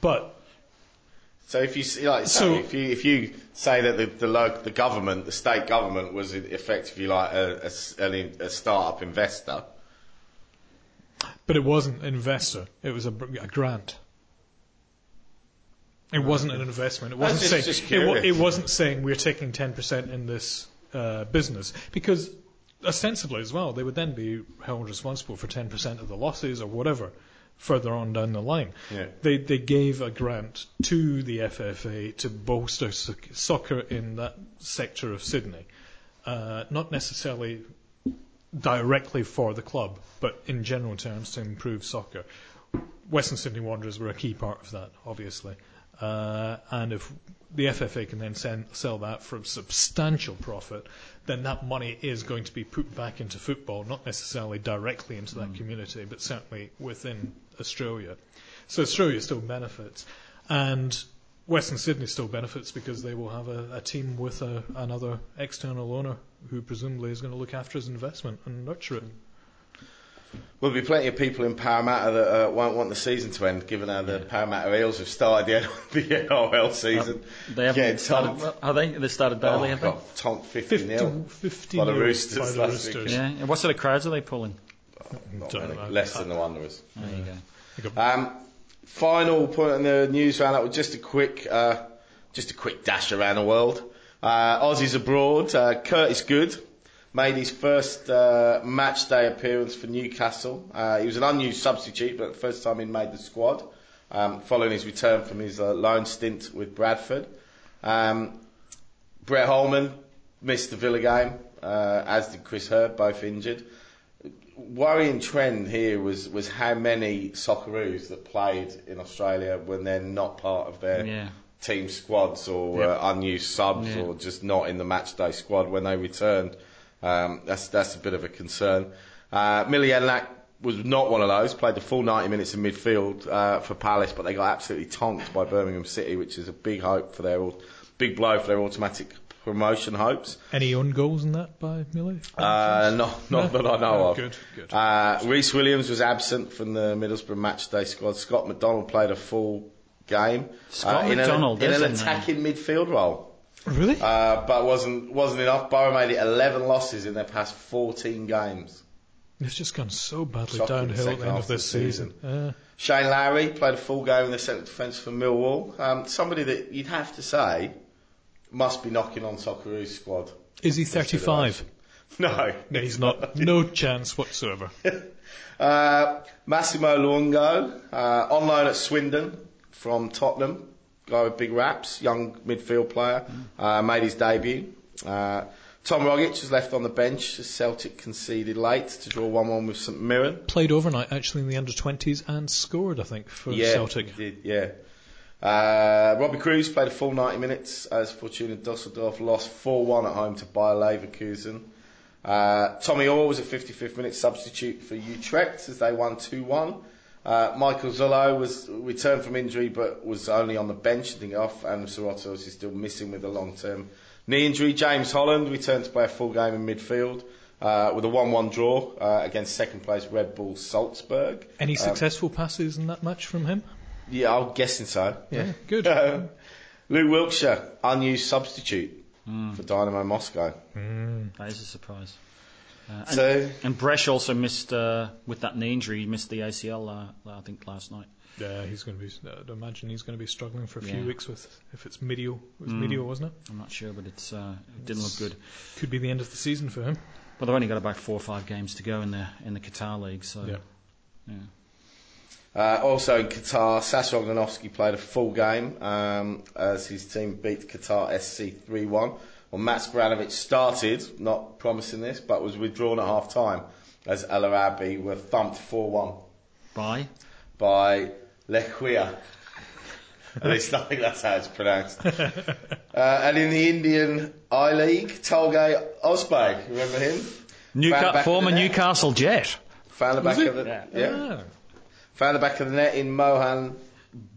[SPEAKER 4] But
[SPEAKER 2] So if you like,
[SPEAKER 4] So-
[SPEAKER 2] say, if you if you say that the the, the government, the state government, was effectively like a, a s- an in- a startup investor,
[SPEAKER 4] but it wasn't an investor. It was a, a grant. It wasn't an investment. It wasn't saying it, it wasn't saying we're taking ten percent in this uh, business because ostensibly as well they would then be held responsible for ten percent of the losses or whatever further on down the line.
[SPEAKER 2] Yeah.
[SPEAKER 4] They they gave a grant to the FFA to bolster soccer in that sector of Sydney, uh, not necessarily directly for the club, but in general terms to improve soccer. Western Sydney Wanderers were a key part of that, obviously. Uh, and if the FFA can then send, sell that for a substantial profit, then that money is going to be put back into football, not necessarily directly into that hmm. community, but certainly within Australia. So Australia still benefits. And Western Sydney still benefits because they will have a, a team with a, another external owner who presumably is going to look after his investment and nurture it. Hmm.
[SPEAKER 2] There'll be plenty of people in Parramatta that uh, won't want the season to end, given how the Parramatta Eels have started the, the NRL season.
[SPEAKER 3] They haven't
[SPEAKER 2] Getting
[SPEAKER 3] started.
[SPEAKER 2] tonked.
[SPEAKER 3] well, Are they? They started badly,
[SPEAKER 2] Oh,
[SPEAKER 3] have they?
[SPEAKER 2] got tonked 50 0.
[SPEAKER 4] 50, 50
[SPEAKER 2] By the
[SPEAKER 4] nil
[SPEAKER 2] Roosters
[SPEAKER 4] by the
[SPEAKER 2] last
[SPEAKER 4] Roosters.
[SPEAKER 2] weekend.
[SPEAKER 3] Yeah. And what sort of crowds are they pulling?
[SPEAKER 4] Don't know.
[SPEAKER 2] Less than the Wanderers.
[SPEAKER 3] There you go.
[SPEAKER 2] Um, final point in the news roundup was just a quick, uh, just a quick dash around the world. Uh, Aussies abroad. Uh, Curtis Good made his first uh, match day appearance for Newcastle. Uh, he was an unused substitute, but the first time he made the squad, um, following his return from his uh, loan stint with Bradford. Um, Brett Holman missed the Villa game, uh, as did Chris Herd, both injured worrying trend here was, was how many Socceroos that played in Australia when they're not part of their
[SPEAKER 3] Yeah.
[SPEAKER 2] team squads or uh, unused subs
[SPEAKER 3] Yeah.
[SPEAKER 2] or just not in the match day squad when they returned. Um, that's that's a bit of a concern. Uh, Mile Jedinak was not one of those. Played the full 90 minutes in midfield uh, for Palace, but they got absolutely tonked by Birmingham City, which is a big hope for their big blow for their automatic promotion hopes.
[SPEAKER 4] Any own goals in that by Millie?
[SPEAKER 2] Uh, not, not that I know
[SPEAKER 4] Oh,
[SPEAKER 2] of.
[SPEAKER 4] good, good.
[SPEAKER 2] Uh, Rhys Williams was absent from the Middlesbrough matchday squad. Scott McDonald played a full game
[SPEAKER 3] Scott
[SPEAKER 2] uh, in,
[SPEAKER 3] McDonald,
[SPEAKER 2] an, in an
[SPEAKER 3] there's a
[SPEAKER 2] attacking midfield role,
[SPEAKER 4] really?
[SPEAKER 2] uh, but wasn't wasn't enough. Borough made it 11 losses in their past 14 games.
[SPEAKER 4] It's just gone so badly
[SPEAKER 2] Shocking
[SPEAKER 4] downhill at the end of this
[SPEAKER 2] the
[SPEAKER 4] season. Uh,
[SPEAKER 2] Shane Lowry played a full game in the centre defence for Millwall. Um, somebody that you'd have to say must be knocking on Socceroos squad.
[SPEAKER 4] is he 35?
[SPEAKER 2] No,
[SPEAKER 4] No, he's not. No chance whatsoever.
[SPEAKER 2] Uh, Massimo Luongo, uh, on loan at Swindon from Tottenham, guy with big raps, young midfield player, uh, made his debut. Uh, Tom Rogic was left on the bench as Celtic conceded late to draw 1-1 with St Mirren.
[SPEAKER 4] Played overnight actually in the under 20s and scored, I think, for
[SPEAKER 2] yeah,
[SPEAKER 4] Celtic.
[SPEAKER 2] he did, yeah. Uh, Robbie Kruse played a full 90 minutes as Fortuna Dusseldorf lost 4-1 at home to Bayer Leverkusen. Uh, Tommy Oar was a 55th minute substitute for Utrecht as they won 2-1. Uh, Michael Zullo was returned from injury but was only on the bench and off and Sarota's is still missing with a long-term knee injury. James Holland returned to play a full game in midfield uh, with a 1-1 draw uh, against second place Red Bull Salzburg.
[SPEAKER 4] Any successful passes in that match from him?
[SPEAKER 2] Yeah, I'm guessing so.
[SPEAKER 4] Yeah, good.
[SPEAKER 2] Um, Luke Wilkshire, unused substitute for Dynamo Moscow.
[SPEAKER 3] That is a surprise. Uh, and,
[SPEAKER 2] So,
[SPEAKER 3] and Bresh also missed, uh, with that knee injury, he missed the ACL, uh, I think, last night.
[SPEAKER 4] Yeah, he's going to be. I'd imagine he's going to be struggling for a few
[SPEAKER 3] Yeah.
[SPEAKER 4] weeks with if it's medial. It was medial, wasn't it?
[SPEAKER 3] I'm not sure, but it's, uh, it didn't look good.
[SPEAKER 4] Could be the end of the season for him.
[SPEAKER 3] But they've only got about four or five games to go in the in the Qatar league, so
[SPEAKER 4] Yeah.
[SPEAKER 3] yeah.
[SPEAKER 2] uh, also in Qatar, Sasha Ognenovski played a full game um, as his team beat Qatar SC 3 1. Well, Matt Spiranovic started, not promising this, but was withdrawn at half time as Al Arabi were thumped 4 1
[SPEAKER 3] Bye.
[SPEAKER 2] by Lekhwiya. At least I think that's how it's pronounced. uh, and in the Indian I League, Tolgay Ozbey, remember him? Found
[SPEAKER 3] Newca-
[SPEAKER 2] back
[SPEAKER 3] former
[SPEAKER 2] of the net.
[SPEAKER 3] Newcastle Jet.
[SPEAKER 2] Found the back of the
[SPEAKER 3] Yeah.
[SPEAKER 2] yeah.
[SPEAKER 4] Ah,
[SPEAKER 2] Found the back of the net in Mohan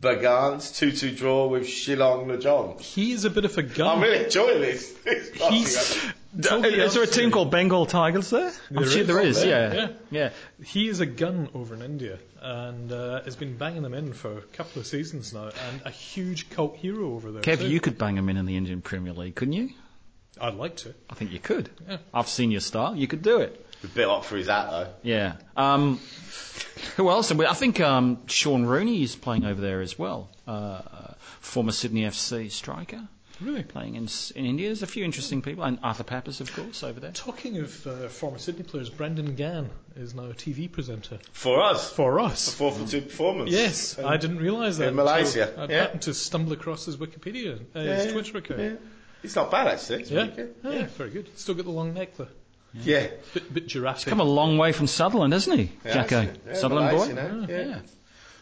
[SPEAKER 2] Bagan's 2-2 draw with Shillong Lajong.
[SPEAKER 4] he is a bit of a gun.
[SPEAKER 2] I'm really enjoying this. This
[SPEAKER 4] He's-
[SPEAKER 2] podcast.
[SPEAKER 3] Is there a team called Bengal Tigers there? I'm sure
[SPEAKER 4] is.
[SPEAKER 3] there is,
[SPEAKER 4] Yeah,
[SPEAKER 3] yeah.
[SPEAKER 4] yeah.
[SPEAKER 3] yeah.
[SPEAKER 4] He is a gun over in India and uh, has been banging them in for a couple of seasons now, and a huge cult hero over there.
[SPEAKER 3] Kev,
[SPEAKER 4] too.
[SPEAKER 3] you could bang him in in the Indian Premier League, couldn't you?
[SPEAKER 4] I'd like to.
[SPEAKER 3] I think you could.
[SPEAKER 4] Yeah.
[SPEAKER 3] I've seen your style. You could do it.
[SPEAKER 2] A bit hot for his hat though.
[SPEAKER 3] Yeah. Um, who else? I think um, Sean Rooney is playing over there as well. Uh, former Sydney FC striker
[SPEAKER 4] Really.
[SPEAKER 3] playing in, in India. There's a few interesting people, and Arthur Papas, of course, over there.
[SPEAKER 4] Talking of uh, former Sydney players, Brendan Gan is now a TV presenter
[SPEAKER 2] For us.
[SPEAKER 4] for us.
[SPEAKER 2] Four for two performance.
[SPEAKER 4] Yes, I didn't realise that.
[SPEAKER 2] in Malaysia,
[SPEAKER 4] I
[SPEAKER 2] yeah.
[SPEAKER 4] happened to stumble across his Wikipedia, uh, his
[SPEAKER 2] Yeah,
[SPEAKER 4] Twitter account.
[SPEAKER 2] yeah. It's not bad actually. It's
[SPEAKER 4] Yeah,
[SPEAKER 2] pretty good.
[SPEAKER 4] yeah, very good. Still got the long neck though.
[SPEAKER 2] Yeah.
[SPEAKER 4] Bit, bit Jurassic.
[SPEAKER 3] Come a long way from Sutherland, hasn't he,
[SPEAKER 2] Yeah,
[SPEAKER 3] Jacko?
[SPEAKER 2] actually. Yeah,
[SPEAKER 3] Sutherland boy.
[SPEAKER 2] Malaysia now, yeah.
[SPEAKER 3] yeah.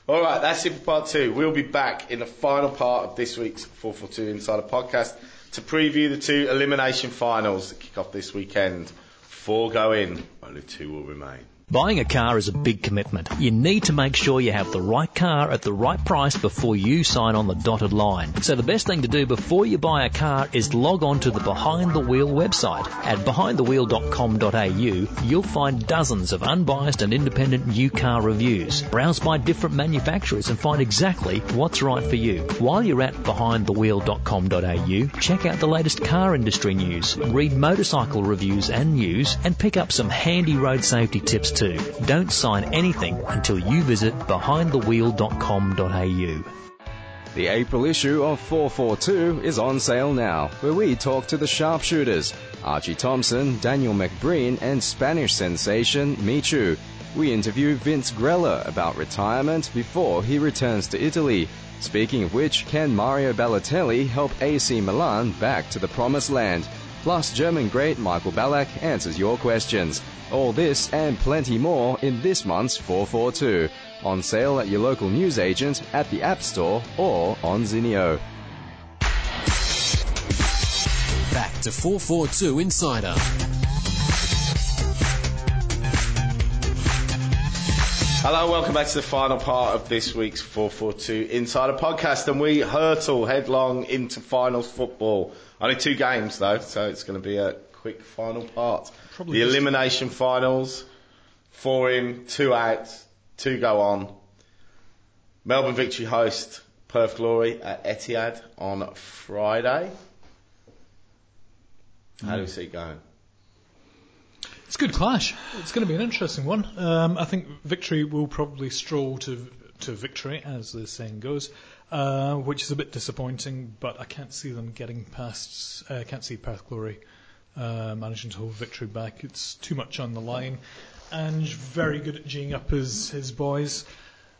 [SPEAKER 2] All right, that's it for part two. We'll be back in the final part of this week's 442 Insider podcast to preview the two elimination finals that kick off this weekend. Four go in, only two will remain.
[SPEAKER 7] Buying a car is a big commitment. You need to make sure you have the right car at the right price before you sign on the dotted line. So the best thing to do before you buy a car is log on to the Behind the Wheel website. At behindthewheel.com.au, you'll find dozens of unbiased and independent new car reviews. Browse by different manufacturers and find exactly what's right for you. While you're at behindthewheel.com.au, check out the latest car industry news, read motorcycle reviews and news, and pick up some handy road safety tips too. Don't sign anything until you visit behindthewheel.com.au.
[SPEAKER 5] The April issue of 442 is on sale now, where we talk to the sharpshooters Archie Thompson, Daniel McBreen, and Spanish sensation Michu. We interview Vince Grella about retirement before he returns to Italy. Speaking of which, can Mario Balotelli help AC Milan back to the promised land? Plus, German great Michael Ballack answers your questions. All this and plenty more in this month's 442. On sale at your local newsagent, at the App Store, or on Zinio.
[SPEAKER 6] Back to 442 Insider.
[SPEAKER 2] Hello, welcome back to the final part of this week's 442 Insider podcast, and we hurtle headlong into finals football. Only two games though, so it's going to be a quick final part.
[SPEAKER 4] Probably
[SPEAKER 2] the
[SPEAKER 4] just-
[SPEAKER 2] elimination finals, four in, two out, two go on. Melbourne Victory host Perth Glory at Etihad on Friday. How do we see it going?
[SPEAKER 4] It's a good clash. It's going to be an interesting one. Um, I think victory will probably stroll to to victory, as the saying goes, uh, which is a bit disappointing. But I can't see them getting past. uh, I can't see Perth Glory uh, managing to hold victory back. It's too much on the line. Ange very good at geeing up his his boys.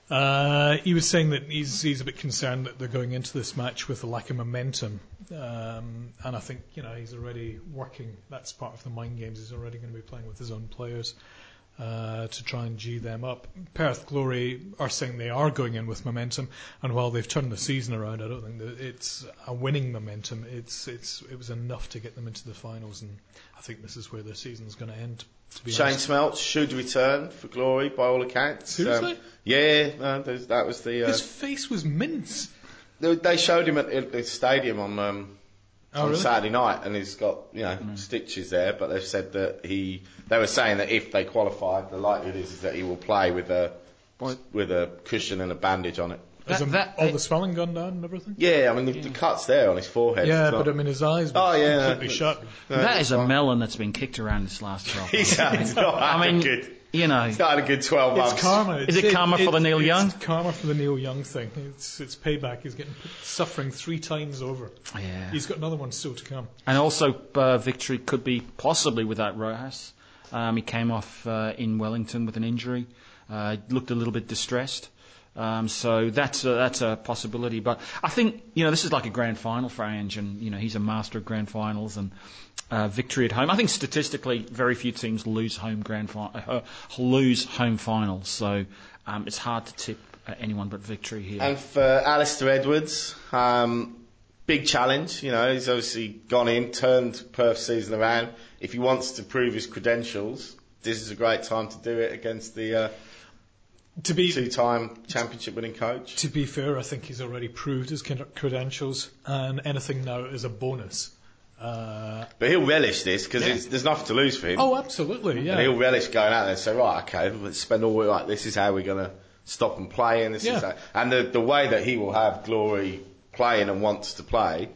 [SPEAKER 4] Uh, he was saying that he's he's a bit concerned that they're going into this match with a lack of momentum, um, and I think you know he's already working. That's part of the mind games. He's already going to be playing with his own players uh, to try and g them up. Perth Glory are saying they are going in with momentum, and while they've turned the season around, I don't think that it's a winning momentum. It's it's it was enough to get them into the finals, and I think this is where their season's going to end. To
[SPEAKER 2] Shane
[SPEAKER 4] honest.
[SPEAKER 2] Smeltz should return for glory by all accounts. Um,
[SPEAKER 4] Seriously?
[SPEAKER 2] yeah, no, that was the. Uh,
[SPEAKER 4] His face was mince.
[SPEAKER 2] they, they showed him at, at the stadium on um,
[SPEAKER 4] Oh,
[SPEAKER 2] on
[SPEAKER 4] really?
[SPEAKER 2] Saturday night, and he's got you know mm. stitches there. But they've said that he. They were saying that if they qualify, the likelihood is that he will play with a with a cushion and a bandage on it.
[SPEAKER 3] That-
[SPEAKER 4] him-
[SPEAKER 3] that-
[SPEAKER 4] all the swelling gone down and everything?
[SPEAKER 2] Yeah, I mean the, the cuts there on his forehead.
[SPEAKER 4] Yeah,
[SPEAKER 2] it's not-
[SPEAKER 4] but I mean his eyes were
[SPEAKER 2] Oh, yeah,
[SPEAKER 4] completely
[SPEAKER 2] no,
[SPEAKER 4] shut.
[SPEAKER 2] no,
[SPEAKER 3] that
[SPEAKER 2] it's
[SPEAKER 3] a melon that's been kicked around this last 12
[SPEAKER 2] He's,
[SPEAKER 3] months.
[SPEAKER 2] he's not
[SPEAKER 3] I mean,
[SPEAKER 2] good.
[SPEAKER 3] You know,
[SPEAKER 2] He's not had a good twelve months.
[SPEAKER 4] It's karma.
[SPEAKER 3] Is it karma for the Neil
[SPEAKER 4] it's
[SPEAKER 3] Young?
[SPEAKER 4] karma for the Neil Young thing. It's it's payback. He's getting suffering three times over.
[SPEAKER 3] yeah.
[SPEAKER 4] He's got another one still to come.
[SPEAKER 3] And also, uh, victory could be possibly without Rojas. Um, he came off uh, in Wellington with an injury, uh, looked a little bit distressed. Um, so that's a, that's a possibility. But I think you know this is like a grand final for Ange, and you know he's a master of grand finals and uh, victory at home. I think statistically, very few teams lose home grand fi- uh, lose home finals. So um, it's hard to tip uh, anyone but victory here.
[SPEAKER 2] And for Alistair Edwards, um, big challenge. You know, he's obviously gone in, turned Perth season around. If he wants to prove his credentials, this is a great time to do it against the uh,
[SPEAKER 4] To be
[SPEAKER 2] two-time championship-winning coach.
[SPEAKER 4] to be fair, I think he's already proved his credentials, and anything now is a bonus. Uh,
[SPEAKER 2] But he'll relish this because
[SPEAKER 4] Yeah.
[SPEAKER 2] there's nothing to lose for him.
[SPEAKER 4] oh, absolutely, yeah.
[SPEAKER 2] And he'll relish going out there and say, right, okay, let's spend all week like this is how we're going to stop them playing. This
[SPEAKER 4] Yeah.
[SPEAKER 2] is how, and the the way that he will have Glory playing and wants to play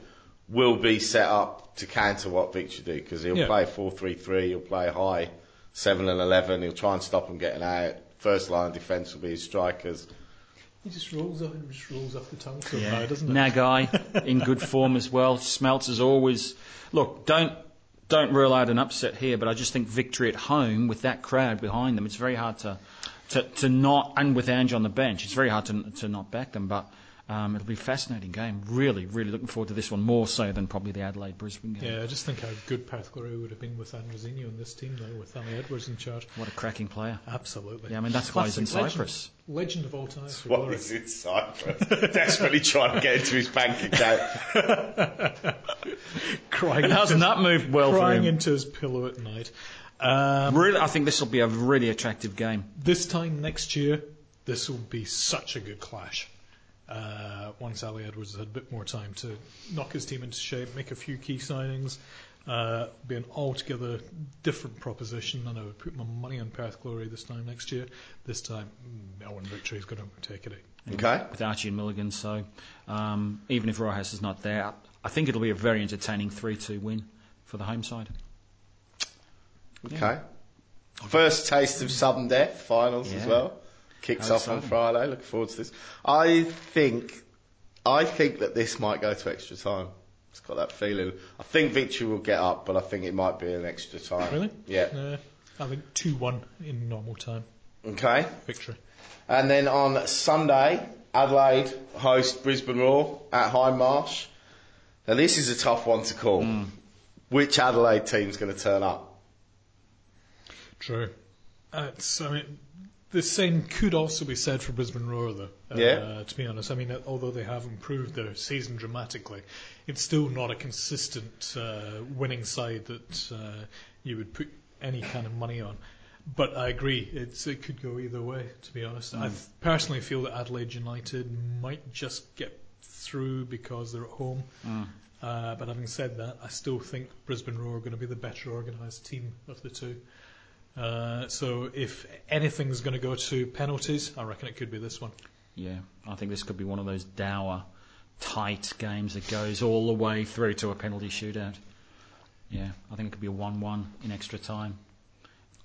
[SPEAKER 2] will be set up to counter what Victory do because he'll
[SPEAKER 4] Yeah.
[SPEAKER 2] play four three three, he'll play high seven and eleven, he'll try and stop them getting out. First line defence will be his strikers.
[SPEAKER 4] He just rolls off, just rolls off the tongue so
[SPEAKER 3] Yeah.
[SPEAKER 4] doesn't it?
[SPEAKER 3] Nagai in good form as well. Smeltz is always look. Don't don't rule out an upset here, but I just think victory at home with that crowd behind them, it's very hard to to, to not and with Ange on the bench, it's very hard to to not back them. But um, it'll be a fascinating game. Really, really looking forward to this one more so than probably the Adelaide Brisbane game.
[SPEAKER 4] Yeah, I just think how good Perth Glory would have been with Andrezinho in this team though, with Ali Edwards in charge.
[SPEAKER 3] What a cracking player.
[SPEAKER 4] Absolutely.
[SPEAKER 3] Yeah, I mean that's why he's in
[SPEAKER 4] Classic
[SPEAKER 3] Cyprus.
[SPEAKER 4] Legend, legend of all time for
[SPEAKER 2] What
[SPEAKER 4] Glory.
[SPEAKER 2] is it, Cyprus? Desperately trying to get into his bank account.
[SPEAKER 4] crying,
[SPEAKER 3] Hasn't that moved well for him?
[SPEAKER 4] crying into his pillow at night. Um,
[SPEAKER 3] Really, I think this will be a really attractive game.
[SPEAKER 4] this time next year, this will be such a good clash. Uh, once Ali Edwards has had a bit more time to knock his team into shape, make a few key signings, uh, be an altogether different proposition, and I would put my money on Perth Glory this time next year. This time, mm, Melbourne Victory is going to take it.
[SPEAKER 2] Okay.
[SPEAKER 3] with Archie and Milligan. So um, even if Rojas is not there, I think it'll be a very entertaining 3-2 win for the home side.
[SPEAKER 2] Okay. First taste of sudden death finals as well. Kicks off on. Friday. Looking forward to this. I think, I think that this might go to extra time. It's got that feeling. I think Victory will get up, but I think it might be an extra time.
[SPEAKER 4] Really?
[SPEAKER 2] Yeah.
[SPEAKER 4] Uh, I think 2 1 in normal time.
[SPEAKER 2] Okay.
[SPEAKER 4] Victory.
[SPEAKER 2] And then on Sunday, Adelaide host Brisbane Roar at Hindmarsh. Now this is a tough one to call.
[SPEAKER 3] Hmm.
[SPEAKER 2] Which Adelaide team's going to turn up?
[SPEAKER 4] True. Uh, it's, I mean, the same could also be said for Brisbane Roar, though. Uh,
[SPEAKER 2] Yeah.
[SPEAKER 4] To be honest, I mean, although they have improved their season dramatically, it's still not a consistent uh, winning side that uh, you would put any kind of money on. but I agree, it's, it could go either way, to be honest. I personally feel that Adelaide United might just get through because they're at home. Uh, but having said that, I still think Brisbane Roar are going to be the better organised team of the two. Uh, so if anything's going to go to penalties, I reckon it could be this one.
[SPEAKER 3] Yeah, I think this could be one of those dour, tight games that goes all the way through to a penalty shootout. Yeah, I think it could be a 1 1 in extra time.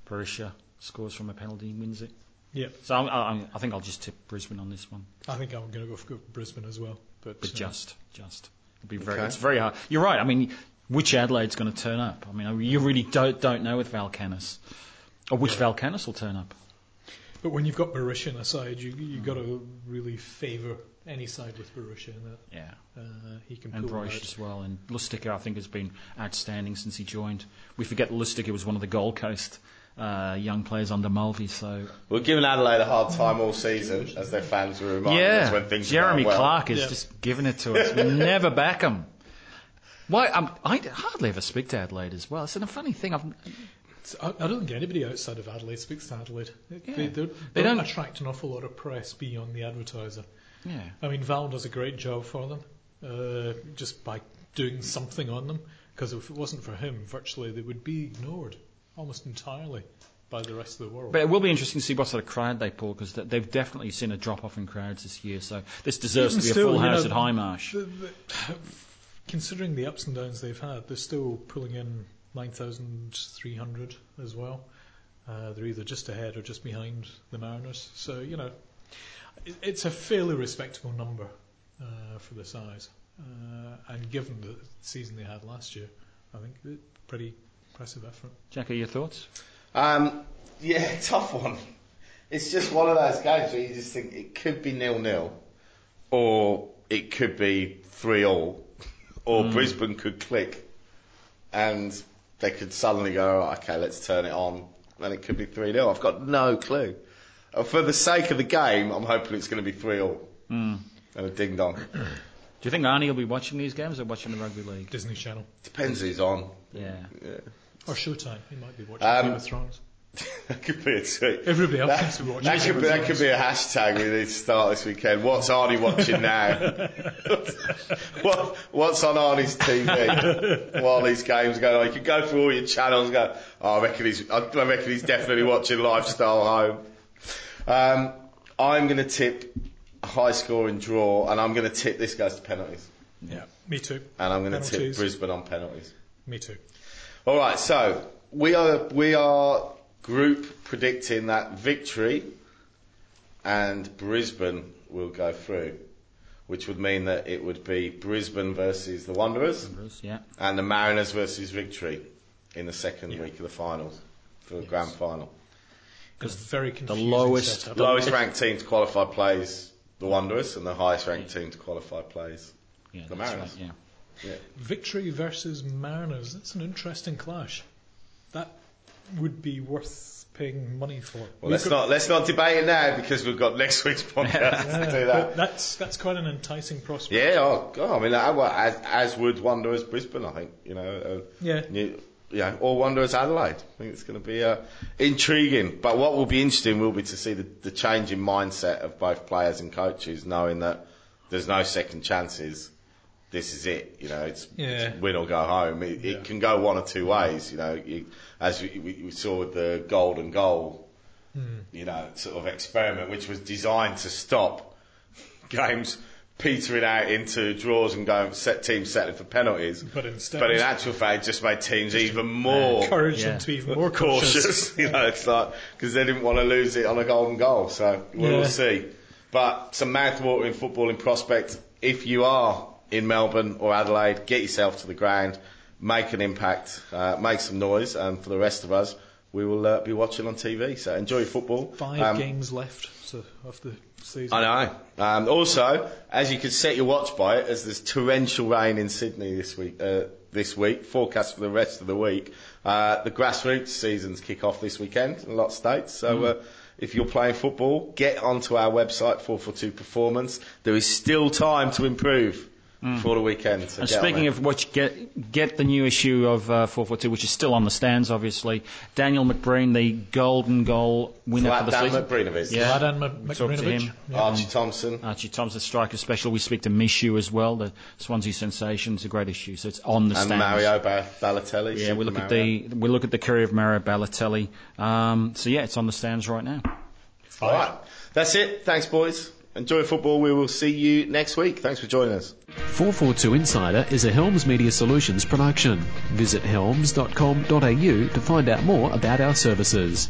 [SPEAKER 3] Berisha scores from a penalty and wins it.
[SPEAKER 4] Yeah,
[SPEAKER 3] So I'm, I'm, I think I'll just tip Brisbane on this one.
[SPEAKER 4] I think I'm going to go for Brisbane as well. But,
[SPEAKER 3] But
[SPEAKER 4] uh,
[SPEAKER 3] just, just. It'll be very,
[SPEAKER 2] Okay.
[SPEAKER 3] It's very hard. You're right. I mean, which Adelaide's going to turn up? I mean, you really don't, don't know with Valkanis. Or which Valkanis will turn up.
[SPEAKER 4] But when you've got Berisha in a side, you you got to really favour any side with Berisha in that
[SPEAKER 3] Yeah.
[SPEAKER 4] uh, he can
[SPEAKER 3] And
[SPEAKER 4] pull Broich
[SPEAKER 3] as well. And Lustica, I think, has been outstanding since he joined. We forget Lustica was one of the Gold Coast uh, young players under Mulvey. So
[SPEAKER 2] We're giving Adelaide a hard time all season, as their fans were reminding us when things are
[SPEAKER 3] Jeremy
[SPEAKER 2] going well.
[SPEAKER 3] Clark is
[SPEAKER 4] Yeah.
[SPEAKER 3] just giving it to us. We never back him. Why? Um, I hardly ever speak to Adelaide as well. It's a funny thing. I've,
[SPEAKER 4] So I, I don't think anybody outside of Adelaide speaks to Adelaide. They,
[SPEAKER 3] Yeah.
[SPEAKER 4] they, don't,
[SPEAKER 3] They
[SPEAKER 4] don't attract an awful lot of press beyond the advertiser.
[SPEAKER 3] yeah.
[SPEAKER 4] I mean, Val does a great job for them, uh, just by doing something on them. Because if it wasn't for him, virtually they would be ignored almost entirely by the rest of the world.
[SPEAKER 3] But it will be interesting to see what sort of crowd they pull because they've definitely seen a drop off in crowds this year. So this deserves
[SPEAKER 4] Even
[SPEAKER 3] to be
[SPEAKER 4] still,
[SPEAKER 3] a full house
[SPEAKER 4] know,
[SPEAKER 3] at Hindmarsh.
[SPEAKER 4] The- the- considering the ups and downs they've had, they're still pulling in 9,300 as well. Uh, they're either just ahead or just behind the Mariners. So, you know, it, it's a fairly respectable number uh, for the size. Uh, and given the season they had last year, I think it's pretty impressive effort.
[SPEAKER 3] Jackie, your thoughts?
[SPEAKER 2] Um, yeah, tough one. It's just one of those games where you just think it could be nil nil, or it could be three all, or Brisbane could click, and they could suddenly go, "Oh, okay, let's turn it on, and it could be three 0 I've got no clue. Uh, For the sake of the game, I'm hoping it's going to be three all and a ding dong.
[SPEAKER 3] Do you think Arnie will be watching these games or watching the rugby league?
[SPEAKER 4] Disney Channel.
[SPEAKER 2] Depends who's on.
[SPEAKER 3] Yeah.
[SPEAKER 4] Or Showtime. He might be watching
[SPEAKER 2] Um,
[SPEAKER 4] Game of Thrones.
[SPEAKER 2] That could be a tweet.
[SPEAKER 4] Everybody else
[SPEAKER 2] That,
[SPEAKER 4] seems to be watching
[SPEAKER 2] that, could, be, that could be a hashtag we need to start this weekend. What's Arnie watching now? what, what's on Arnie's TV while these games go on? You can go through all your channels and go, oh, I reckon he's, I reckon he's definitely watching Lifestyle Home. Um, I'm going to tip a high scoring draw and I'm going to tip this goes to penalties.
[SPEAKER 4] Yeah, me too.
[SPEAKER 2] And I'm going to tip Brisbane on penalties.
[SPEAKER 4] Me too.
[SPEAKER 2] All right, so we are we are group predicting that victory and Brisbane will go through, which would mean that it would be Brisbane versus the Wanderers
[SPEAKER 3] Yeah.
[SPEAKER 2] and the Mariners versus Victory in the second week of the finals for the grand final.
[SPEAKER 4] It's very confusing
[SPEAKER 3] lowest-
[SPEAKER 4] setup.
[SPEAKER 2] The lowest ranked team to qualify plays the Wanderers, and the highest ranked team to qualify plays.
[SPEAKER 3] Yeah.
[SPEAKER 2] The Mariners.
[SPEAKER 3] right, yeah.
[SPEAKER 4] Victory versus Mariners. That's an interesting clash. That would be worth paying money for.
[SPEAKER 2] Well,
[SPEAKER 4] We've
[SPEAKER 2] let's not let's not debate it now because we've got next week's podcast to do that.
[SPEAKER 4] But that's that's quite an enticing prospect.
[SPEAKER 2] Yeah, oh, God, I mean, as, as would Wanderers Brisbane, I think. You know, uh,
[SPEAKER 4] Yeah.
[SPEAKER 2] you, yeah, or Wanderers Adelaide. I think it's going to be uh, intriguing. But what will be interesting will be to see the, the change in mindset of both players and coaches, knowing that there's no second chances. This is it. You know, it's,
[SPEAKER 4] Yeah.
[SPEAKER 2] it's win or go home. It, it can go one or two ways. You know, you, as we, we, we saw with the golden goal, hmm. you know, sort of experiment, which was designed to stop games petering out into draws and going set teams settling for penalties.
[SPEAKER 4] But instead-
[SPEAKER 2] but in actual fact, it just made teams even more
[SPEAKER 4] Encourage
[SPEAKER 3] Yeah.
[SPEAKER 4] them to be even more cautious.
[SPEAKER 2] cautious. you know, it's like because they didn't want to lose it on a golden goal. So we'll
[SPEAKER 4] Yeah.
[SPEAKER 2] see. But some mouthwatering football in prospect. If you are in Melbourne or Adelaide, get yourself to the ground, make an impact, uh, make some noise, and for the rest of us, we will uh, be watching on TV. So enjoy your football.
[SPEAKER 4] Five
[SPEAKER 2] Um,
[SPEAKER 4] games left so, of the season.
[SPEAKER 2] I know. Um, also, as you can set your watch by it, as there's torrential rain in Sydney this week, uh, this week, forecast for the rest of the week, uh, the grassroots seasons kick off this weekend in a lot of states. So, uh, if you're playing football, get onto our website, 442 Performance. There is still time to improve. Before the weekend. So
[SPEAKER 3] And speaking
[SPEAKER 2] there.
[SPEAKER 3] of which, get get the new issue of uh, 442, which is still on the stands, obviously. Daniel McBreen, the golden goal winner for the
[SPEAKER 2] Vladan
[SPEAKER 3] season.
[SPEAKER 2] Mcbrinovic,
[SPEAKER 3] Yeah.
[SPEAKER 4] Vladan
[SPEAKER 3] We talked to
[SPEAKER 4] Mcbrinovic.
[SPEAKER 3] him.
[SPEAKER 2] Archie Thompson,
[SPEAKER 3] Archie Thompson, striker special. We speak to Michu as well, the Swansea sensation. It's a great issue, so it's on the
[SPEAKER 2] and
[SPEAKER 3] stands.
[SPEAKER 2] And Mario ba- Balotelli.
[SPEAKER 3] Yeah, we look at the we look at the career of Mario Balotelli. Um, so yeah, it's on the stands right now.
[SPEAKER 2] All right, that's it. Thanks, boys. Enjoy football. We will see you next week. Thanks for joining us.
[SPEAKER 1] 442 Insider is a Helms Media Solutions production. Visit helms.com.au to find out more about our services.